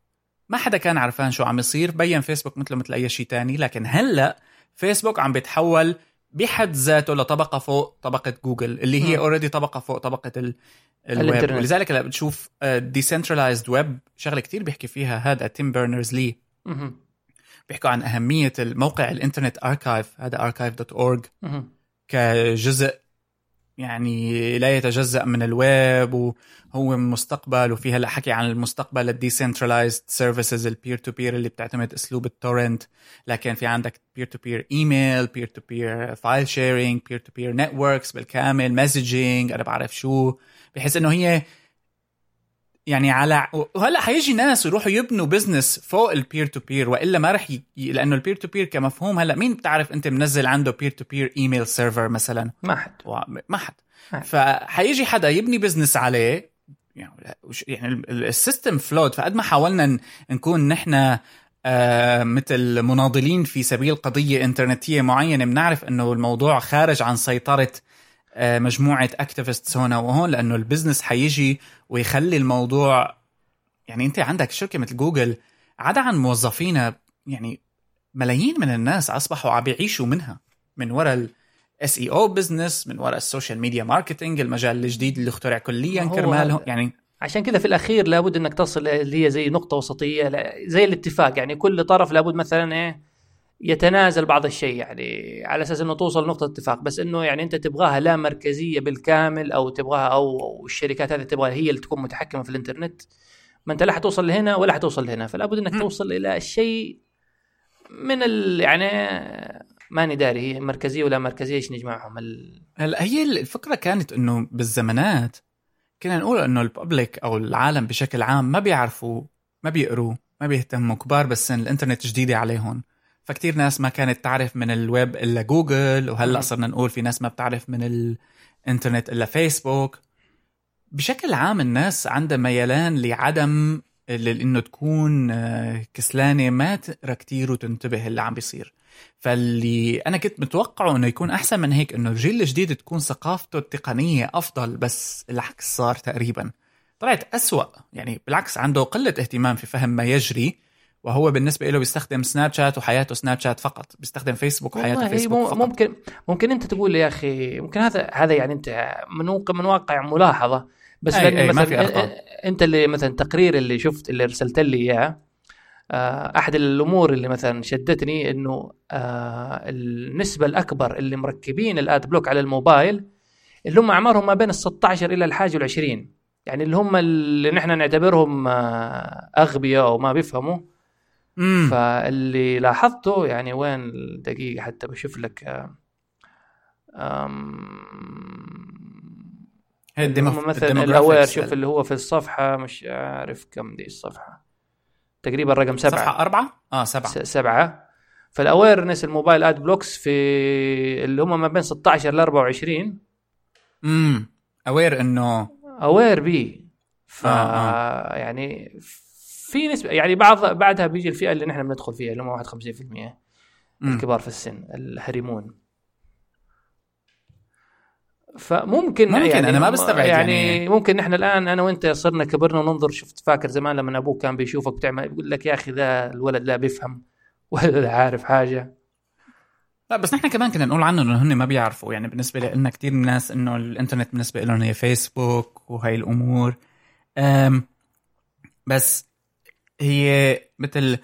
A: ما حدا كان عرفان شو عم يصير بين فيسبوك مثله مثل أي شيء تاني لكن هلأ فيسبوك عم بيتحول بحد ذاته لطبقة فوق طبقة جوجل اللي هي already طبقة فوق طبقة ال الويب. ولذلك لما بتشوف decentralized web شغلة كتير بيحكي فيها هذا تيم بيرنرز لي بيحكوا عن أهمية الموقع ال Internet Archive هذا archive.org كجزء يعني لا يتجزأ من الويب وهو مستقبل وفي هلا حكي عن المستقبل ال decentralized services ال peer to peer اللي بتعتمد أسلوب ال torrent لكن في عندك peer to peer email peer to peer file sharing peer to peer networks بالكامل messaging أنا بعرف شو. بحيث إنه هي يعني على وهلأ حيجي ناس يروحوا يبنوا business فوق ال peer to peer وإلا ما رح ي... لأنه ال peer to peer كمفهوم هلأ مين بتعرف أنت منزل عنده peer to peer email server مثلا؟
B: ما حد.
A: و... ما حد. فحيجي حدا يبني business عليه يعني يعني ال system flawed فقد ما حاولنا نكون نحن آه مثل مناضلين في سبيل قضية إنترنتية معينة بنعرف إنه الموضوع خارج عن سيطرة مجموعة activists هنا وهون لأنه ال business حيجي ويخلي الموضوع يعني أنت عندك شركة مثل جوجل عدا عن موظفينا يعني ملايين من الناس أصبحوا عم بيعيشوا منها من وراء ال SEO business من وراء ال social media marketing المجال الجديد اللي اخترع كليا كرمالهم يعني
B: عشان كذا في الأخير لابد إنك تصل اللي هي زي نقطة وسطية زي الاتفاق يعني كل طرف لابد مثلا إيه يتنازل بعض الشيء يعني على أساس إنه توصل لنقطة اتفاق. بس إنه يعني أنت تبغاها لا مركزية بالكامل أو تبغاها أو الشركات هذه تبغى هي اللي تكون متحكمة في الإنترنت ما أنت لا حتوصل لهنا ولا حتوصل لهنا. فلا بد إنك م. توصل إلى الشيء من ال يعني ماني داري هي مركزية ولا مركزية إيش نجمعهم؟ ال...
A: هلا هي الفكرة كانت إنه بالزمانات كنا نقول إنه ال public أو العالم بشكل عام ما بيعرفوا ما بيقروا ما بيهتموا كبار بالسن الإنترنت جديده عليهم. فكتير ناس ما كانت تعرف من الويب إلا جوجل وهلأ صرنا نقول في ناس ما بتعرف من الإنترنت إلا فيسبوك. بشكل عام الناس عندها ميلان لعدم إنه تكون آه، كسلانة ما تقرأ كتير وتنتبه اللي عم بيصير. فاللي أنا كنت متوقعه إنه يكون أحسن من هيك إنه الجيل الجديد تكون ثقافته التقنية أفضل بس العكس صار تقريبا. طلعت أسوأ يعني بالعكس عنده قلة اهتمام في فهم ما يجري. وهو بالنسبة له بيستخدم سناب شات وحياته سناب شات فقط. بيستخدم فيسبوك وحياته فيسبوك فقط.
B: ممكن ممكن أنت تقول يا أخي ممكن هذا هذا يعني أنت من من واقع ملاحظة. بس أي أي مثلا ما في أرقام. أنت اللي مثلا التقرير اللي شفت اللي أرسلت لي إياه آه، أحد الأمور اللي مثلا شدتني إنه آه، النسبة الأكبر اللي مركبين ال ad block على الموبايل اللي هم أعمارهم ما بين ال 16 إلى الحاجة وال 20 يعني اللي هم اللي نحن نعتبرهم آه، أغبياء أو ما بيفهموا. مم. فاللي لاحظته يعني وين دقيقة حتى بشوف لك هي ال demo... مثلا ال aware شوف اللي هو في الصفحة مش عارف كم دي الصفحة. تقريبا رقم سبعة.
A: صفحة أربعة؟ آه سبعة.
B: سبعة. فال awareness ال mobile ad blocks في اللي هم ما بين 16 ل 24
A: امم aware إنه
B: aware بي. ف آه آه. يعني في نسبه يعني بعض بعدها بيجي الفئة اللي نحن بندخل فيها اللي هم 51% الكبار في السن الهرمون فممكن
A: ممكن يعني أنا ما بستبعد
B: يعني, يعني. ممكن نحن الآن أنا وأنت صرنا كبرنا وننظر شفت فاكر زمان لما أبوك كان بيشوفك بتعمل يقول لك يا أخي ذا الولد لا بيفهم ولا عارف حاجة.
A: لا بس نحن كمان كنا نقول عنه إنه هن ما بيعرفوا. يعني بالنسبة لنا كثير من الناس إنه الإنترنت بالنسبة لهم هي فيسبوك وهي الأمور. بس هي مثل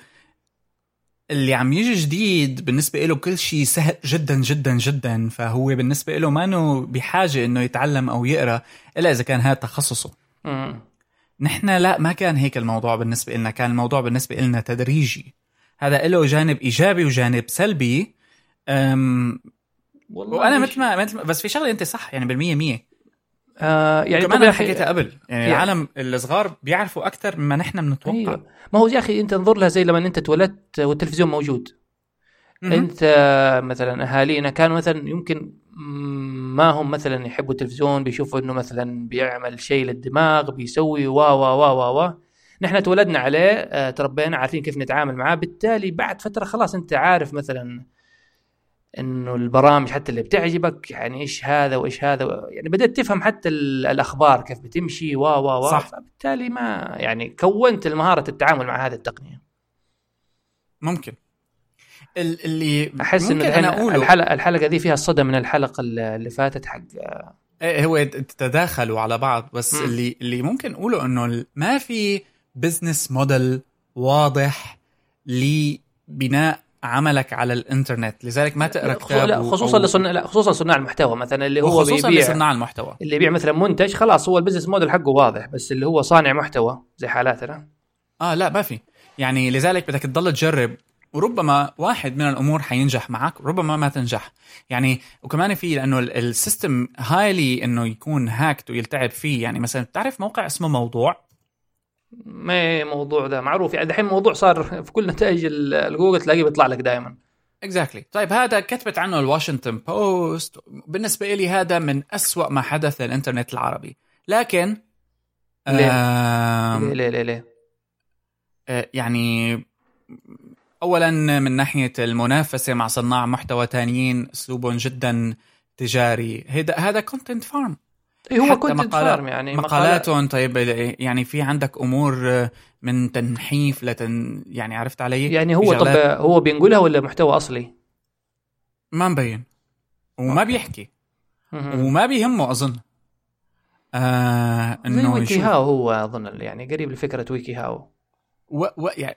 A: اللي عم يجي جديد بالنسبة له كل شيء سهل جدا جدا جدا. فهو بالنسبة له ما إنه بحاجة إنه يتعلم أو يقرأ إلا إذا كان هذا تخصصه. نحن لا ما كان هيك الموضوع بالنسبة لنا كان الموضوع بالنسبة لنا تدريجي. هذا له جانب إيجابي وجانب سلبي. أم
B: والله وأنا
A: مثل ما مثل بس في شغلة أنت صح يعني بالمية مية.
B: آه يعني
A: كمان
B: أنا
A: حكيتها قبل يعني
B: يعني-
A: العالم الصغار بيعرفوا أكثر مما نحن بنتوقع.
B: أيوه. ما هو يا أخي أنت انظر لها زي لما أنت اتولدت والتلفزيون موجود.
A: مهم.
B: أنت مثلا أهالينا كانوا مثلا يمكن ما هم مثلا يحبوا التلفزيون بيشوفوا إنه مثلا بيعمل شيء للدماغ بيسوي وا وا وا وا وا. نحن تولدنا عليه آه، تربينا عارفين كيف نتعامل معاه. بالتالي بعد فترة خلاص أنت عارف مثلا إنه البرامج حتى اللي بتعجبك يعني إيش هذا وإيش هذا يعني بدأت تفهم حتى ال- الأخبار كيف بتمشي وا وا وا
A: صح.
B: فبالتالي ما يعني كونت مهاره التعامل مع هذه التقنية
A: ممكن ال- اللي
B: أحس
A: إنه أقوله
B: الحلقة الحلقة دي فيها صدى من الحلقة اللي فاتت حق
A: إيه هو تتداخلوا على بعض بس
B: مم.
A: اللي اللي ممكن أقوله إنه ما في business model واضح لبناء عملك على الإنترنت لذلك ما
B: تقرأ
A: كتاب
B: لا
A: و-
B: خصوصا
A: أو-
B: لصناع لا خصوصا صناع المحتوى. مثلا اللي هو بيبيع
A: لصناع المحتوى.
B: اللي يبيع مثلا منتج خلاص هو ال business model حقه واضح بس اللي هو صانع محتوى زي حالاتنا.
A: آه لا ما في. يعني لذلك بدك تضل تجرب وربما واحد من الأمور حينجح معك وربما ما تنجح. يعني وكمان في لأنه ال- ال system highly إنه يكون hacked ويلتعب فيه. يعني مثلا بتعرف موقع اسمه موضوع؟
B: ما الموضوع ده معروف يعني الحين موضوع صار في كل نتائج ال- الجوجل تلاقيه بيطلع لك دائما
A: exactly exactly. طيب هذا كتبت عنه الواشنطن بوست بالنسبة لي هذا من أسوأ ما حدث للإنترنت العربي لكن
B: ليه؟
A: آم،
B: ليه ليه ليه؟
A: آه، يعني اولا من ناحية المنافسة مع صناع محتوى تانيين أسلوبهم جدا تجاري هذا هذا content
B: farm هو content
A: مقالات-
B: farm يعني
A: مقالاتهم طيب يعني في عندك أمور آه، من تنحيف لتن يعني عرفت علي؟
B: يعني هو طب هو بينقلها ولا محتوى أصلي؟
A: ما مبين. وما بيحكي.
B: مهم.
A: وما بيهمه أظن. آه إنه
B: ويكي هاو هو أظن يعني قريب لفكرة wikiHow
A: و... و... يعني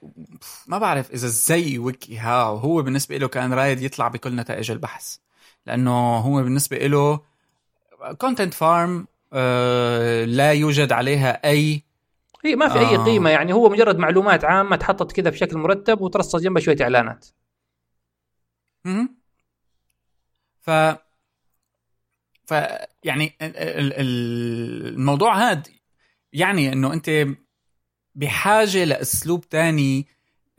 A: ما بعرف إذا زي wikiHow هو بالنسبة له كان رايد يطلع بكل نتائج البحث. لأنه هو بالنسبة له content farm آه لا يوجد عليها أي
B: هي ما في أي
A: آه.
B: قيمة يعني هو مجرد معلومات عامة تحطت كذا بشكل مرتب وترصص جنبها شوية إعلانات
A: مهم. ف ف يعني ال- ال- ال- الموضوع هذا يعني إنه أنت بحاجة لأسلوب تاني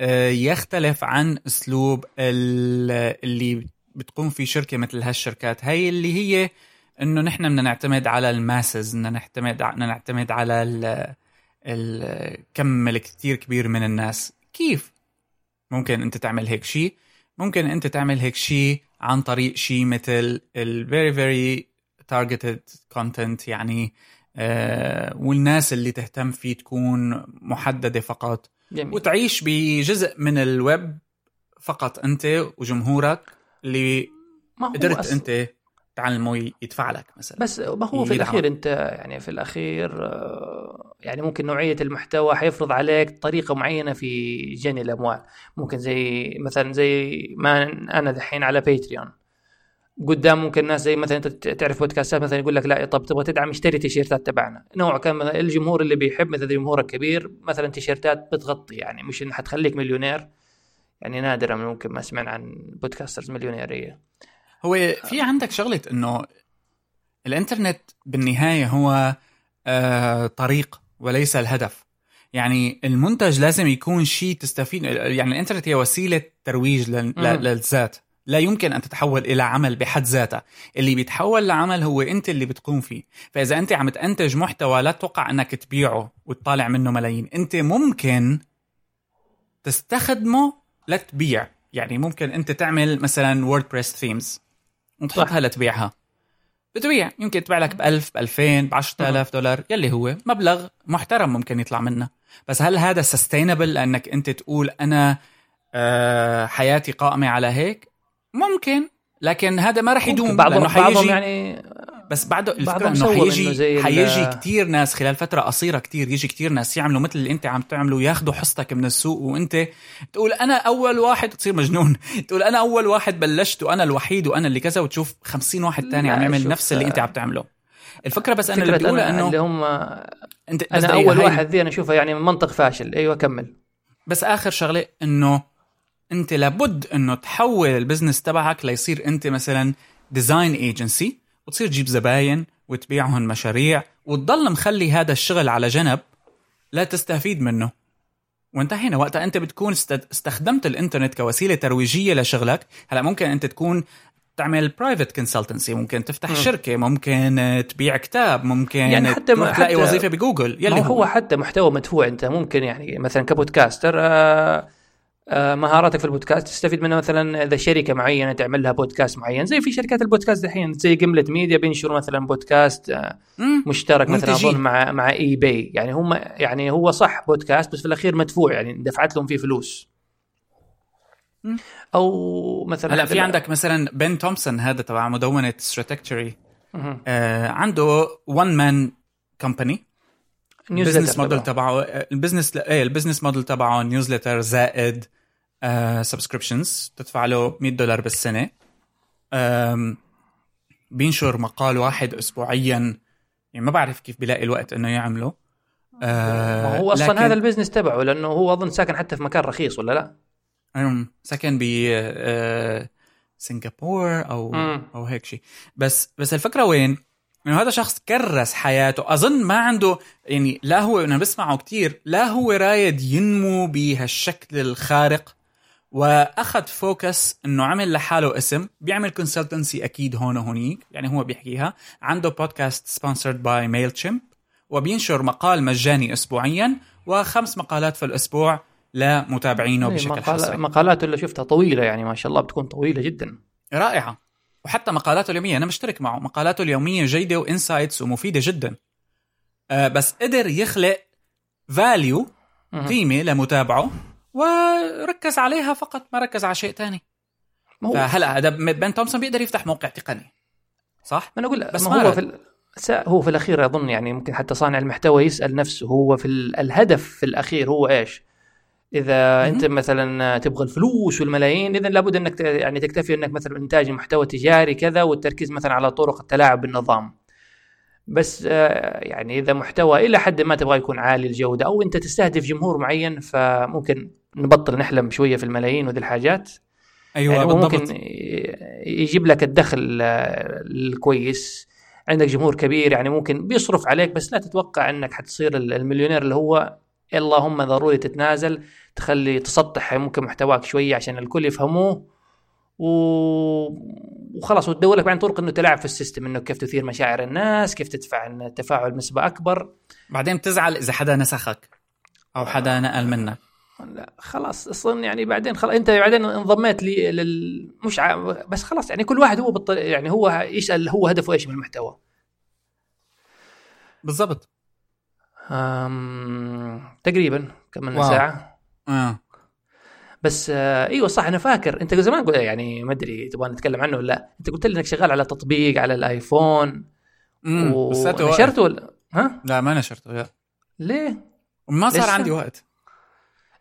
A: آه، يختلف عن أسلوب ال- اللي بتقوم فيه شركة مثل هالشركات هي اللي هي إنه نحن بدنا نعتمد على الماسز بدنا نعتمد بدنا نعتمد على ال- الكم الكثير كبير من الناس. كيف؟ ممكن أنت تعمل هيك شيء ممكن أنت تعمل هيك شيء عن طريق شيء مثل ال very very targeted content يعني آه والناس اللي تهتم فيه تكون محددة فقط.
B: جميل.
A: وتعيش بجزء من الويب فقط أنت وجمهورك اللي
B: ما هو
A: قدرت
B: أص-
A: أنت تعلمه يدفع لك مثلا.
B: بس ما هو في. الأخير أنت يعني في الأخير آه، يعني ممكن نوعية المحتوى حيفرض عليك طريقة معينة في جني الأموال. ممكن زي مثلا زي ما أنا دحين على Patreon قدام ممكن ناس زي مثلا أنت تعرف بودكاستات مثلا يقول لك لا طب تبغى تدعم اشتري تيشيرتات تبعنا. نوع كان مثلاً الجمهور اللي بيحب مثل جمهورك كبير مثلا تيشيرتات بتغطي يعني مش إنها حتخليك مليونير. يعني نادرا ممكن ما سمعنا عن podcasters مليونيرية.
A: هو في عندك شغلة إنه الإنترنت بالنهاية هو آه طريق وليس الهدف. يعني المنتج لازم يكون شيء تستفيد يعني الإنترنت هي وسيلة ترويج. للذات. لا يمكن أن تتحول إلى عمل بحد ذاته اللي بيتحول لعمل هو أنت اللي بتقوم فيه. فإذا أنت عم تنتج محتوى لا تتوقع أنك تبيعه وتطالع منه ملايين. أنت ممكن تستخدمه لتبيع. يعني ممكن أنت تعمل مثلا WordPress themes. وتحطها لتبيعها بتبيع يمكن تبيع لك ب 1000 ب 2000 ب 10000 دولار يلي هو مبلغ محترم ممكن يطلع منه. بس هل هذا sustainable لأنك أنت تقول أنا آه حياتي قائمة على هيك؟ ممكن لكن هذا ما رح يدوم
B: بعضهم
A: لأنه
B: بعضهم يعني
A: بس بعده
B: الفكرة إنه
A: حيجي حيجي كتير ناس خلال فترة قصيرة كتير يجي كتير ناس يعملوا مثل اللي أنت عم تعمله ياخذوا حصتك من السوق وأنت تقول أنا أول واحد تصير مجنون. تقول أنا أول واحد بلشت وأنا الوحيد وأنا اللي كذا وتشوف خمسين واحد تاني عم يعمل نفس اللي
B: أنت
A: عم تعمله. الفكرة بس أنا اللي
B: أنا
A: إنه
B: اللي هم
A: انت
B: أنا
A: أول
B: واحد ذي أنا اشوفه يعني منطق فاشل. أيوه كمل.
A: بس آخر شغلة إنه أنت لابد إنه تحول ال business تبعك ليصير أنت مثلا design agency وتصير تجيب زباين وتبيعهم مشاريع وتضل مخلي هذا الشغل على جنب لا تستفيد منه. وانتهينا. وقتها انت بتكون است- استخدمت الإنترنت كوسيلة ترويجية لشغلك. هلا ممكن انت تكون تعمل private consultancy ممكن تفتح
B: مم.
A: شركة. ممكن تبيع كتاب. ممكن
B: يعني حتى-
A: تروح تلاقي
B: حتى-
A: وظيفة بجوجل. يلي
B: هو حتى محتوى مدفوع انت. ممكن يعني مثلا ك podcaster آه، مهاراتك في البودكاست تستفيد منها مثلا إذا شركة معينة تعمل لها بودكاست معين زي في شركات البودكاست الحين زي جملة ميديا بينشروا مثلا بودكاست آه،. مشترك مثلا. أظن مع مع إي باي يعني هم يعني هو صح بودكاست بس في الأخير مدفوع يعني دفعت لهم فيه فلوس. أو مثلا
A: هلا في عندك مثلا بن تومسون هذا تبع مدونة ستراتيكري
B: مهم.
A: آه عنده one man newsletter
B: ال
A: business model
B: تبعه.
A: آه، ال business إيه ال business model تبعه newsletter زائد آه subscriptions تدفع له 100 دولار بالسنة بينشر مقال واحد اسبوعيا يعني ما بعرف كيف بيلاقي الوقت إنه يعمله آه
B: هو أصلا
A: لكن-
B: هذا البزنس تبعه لأنه هو أظن ساكن حتى في مكان رخيص ولا لا؟
A: سكن ب آه، سنغافور أو
B: مم.
A: أو هيك شيء بس بس الفكرة وين؟ إنه هذا شخص كرس حياته أظن ما عنده يعني لا هو أنا بسمعه كتير لا هو رايد ينمو بهالشكل الخارق وأخذ focus إنه عمل لحاله اسم بيعمل consultancy أكيد هون وهونيك يعني هو بيحكيها. عنده بودكاست sponsored by Mailchimp وبينشر مقال مجاني اسبوعيا وخمس مقالات في الأسبوع لمتابعينه
B: إيه،
A: بشكل
B: مقال-
A: حصري.
B: مقالاته اللي شفتها طويلة يعني ما شاء الله بتكون طويلة جدا.
A: رائعة. وحتى مقالاته اليومية أنا مشترك معه. مقالاته اليومية جيدة و insights ومفيدة جدا. آه بس قدر يخلق فاليو. قيمة لمتابعه. وركز عليها فقط ما ركز على شيء تاني
B: ما هو
A: فهلا هذا بن تومسون بيقدر يفتح موقع تقني صح
B: ما أنا أقول
A: بس ما
B: ما هو. في ال- هو في الأخير اظن يعني ممكن حتى صانع المحتوى يسأل نفسه هو في ال- الهدف في الأخير هو إيش؟ إذا
A: مهم.
B: أنت مثلا تبغى الفلوس والملايين اذا لابد أنك يعني تكتفي أنك مثلا إنتاج محتوى تجاري كذا والتركيز مثلا على طرق التلاعب بالنظام. بس آه، يعني إذا محتوى إلى حد ما تبغى يكون عالي الجودة أو أنت تستهدف جمهور معين فممكن نبطل نحلم شوية في الملايين وذي الحاجات.
A: أيوه
B: يعني
A: بالضبط.
B: ممكن يجيب لك الدخل آه، الكويس. عندك جمهور كبير يعني ممكن بيصرف عليك بس لا تتوقع إنك حتصير ال- المليونير اللي هو اللهم ضروري تتنازل تخلي تسطح ممكن محتواك شوية عشان الكل يفهموه. و... وخلاص وتدور لك بعدين طرق إنه تلعب في السيستم إنه كيف تثير مشاعر الناس كيف تدفع إن التفاعل بنسبة أكبر.
A: بعدين بتزعل إذا حدا نسخك أو حدا نقل منك.
B: لا خلاص أصلا يعني بعدين خلاص انت بعدين انضميت لي لل مش ع... بس خلاص يعني كل واحد هو بالط... يعني هو يسأل هو هدفه إيش من المحتوى
A: بالضبط.
B: أم... تقريبا كملنا. ساعة.
A: آه.
B: بس آه إيوه صح أنا فاكر. أنت زمان قلت يعني ما أدري تبغى نتكلم عنه ولا لا. أنت قلت لي إنك شغال على تطبيق على
A: الآيفون.
B: ونشرته ولا؟ ها؟
A: لا ما نشرته لا
B: ليه؟
A: وما صار؟ عندي وقت.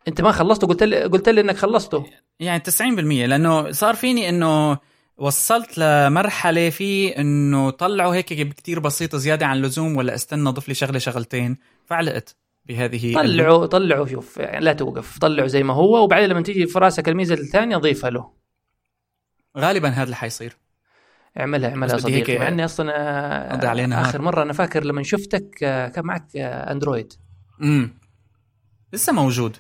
B: أنت ما خلصته قلت لي قلت لي إنك خلصته.
A: يعني 90% لأنه صار فيني إنه وصلت لمرحلة فيه إنه طلعوا هيك كتير بسيط زيادة عن اللزوم ولا استنى أضيف لي شغلة شغلتين. فعلقت بهذه
B: طلعوا طلعوا شوف يعني لا توقف طلعوا زي ما هو وبعدين لما تيجي في راسك الميزة الثانية ضيفها له.
A: غالبا هذا اللي حيصير.
B: اعملها اعملها صديقي مع إني أصلا آه،
A: نهار.
B: آخر مرة أنا فاكر لما شفتك آه، كان معك آه، أندرويد.
A: امم لسه موجود.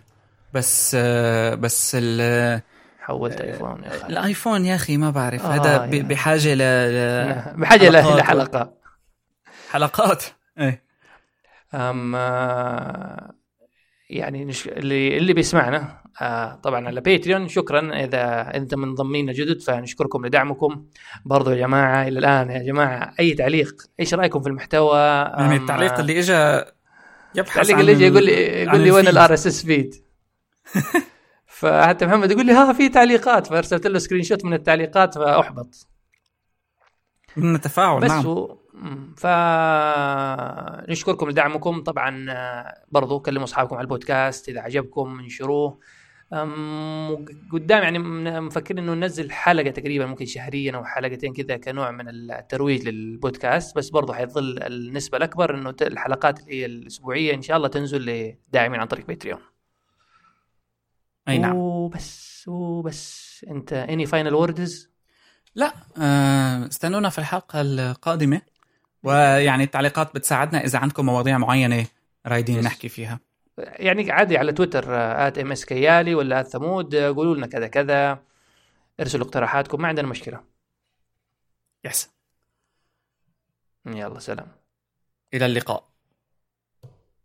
A: بس آه، بس ال-
B: حولت ايفون يا أخي
A: الآيفون يا أخي ما بعرف.
B: آه،
A: هذا
B: يا.
A: بحاجة ل
B: بحاجة ل-
A: حلقات.
B: لحلقة.
A: حلقات. إيه.
B: أم آه، يعني نش... اللي اللي بيسمعنا آه طبعا على باتريون شكرا. إذا أنت منضمينا جدد فنشكركم لدعمكم. برضو يا جماعة إلى الآن يا جماعة أي تعليق إيش رأيكم في المحتوى؟
A: يعني التعليق اللي اجى يبحث
B: التعليق اللي
A: ال-
B: يقول لي يقول لي وين. ال RSS feed فحتى محمد يقول لي ها في تعليقات. فأرسلت له screenshot من التعليقات فأحبط.
A: من التفاعل
B: بس
A: نعم.
B: هو مم. ف نشكركم لدعمكم. طبعا آه، برضو كلموا أصحابكم على البودكاست إذا عجبكم انشروه. أم، قدام يعني من- مفكر إنه ننزل حلقة تقريبا ممكن شهريا أو حلقتين كذا كنوع من الترويج للبودكاست. بس برضه حيظل النسبة الأكبر إنه الحلقات اللي هي الأسبوعية إن شاء الله تنزل لداعمين عن طريق باتريون.
A: أي نعم.
B: وبس وبس. أنت any final words
A: لا آه، استنونا في الحلقة القادمة. ويعني التعليقات بتساعدنا إذا عندكم مواضيع معينة رايدين. نحكي فيها.
B: يعني عادي على تويتر at ام اس كيالي ولا at ثمود آه، قولوا لنا كذا كذا. ارسلوا اقتراحاتكم ما عندنا مشكلة.
A: yes
B: يلا سلام.
A: إلى اللقاء.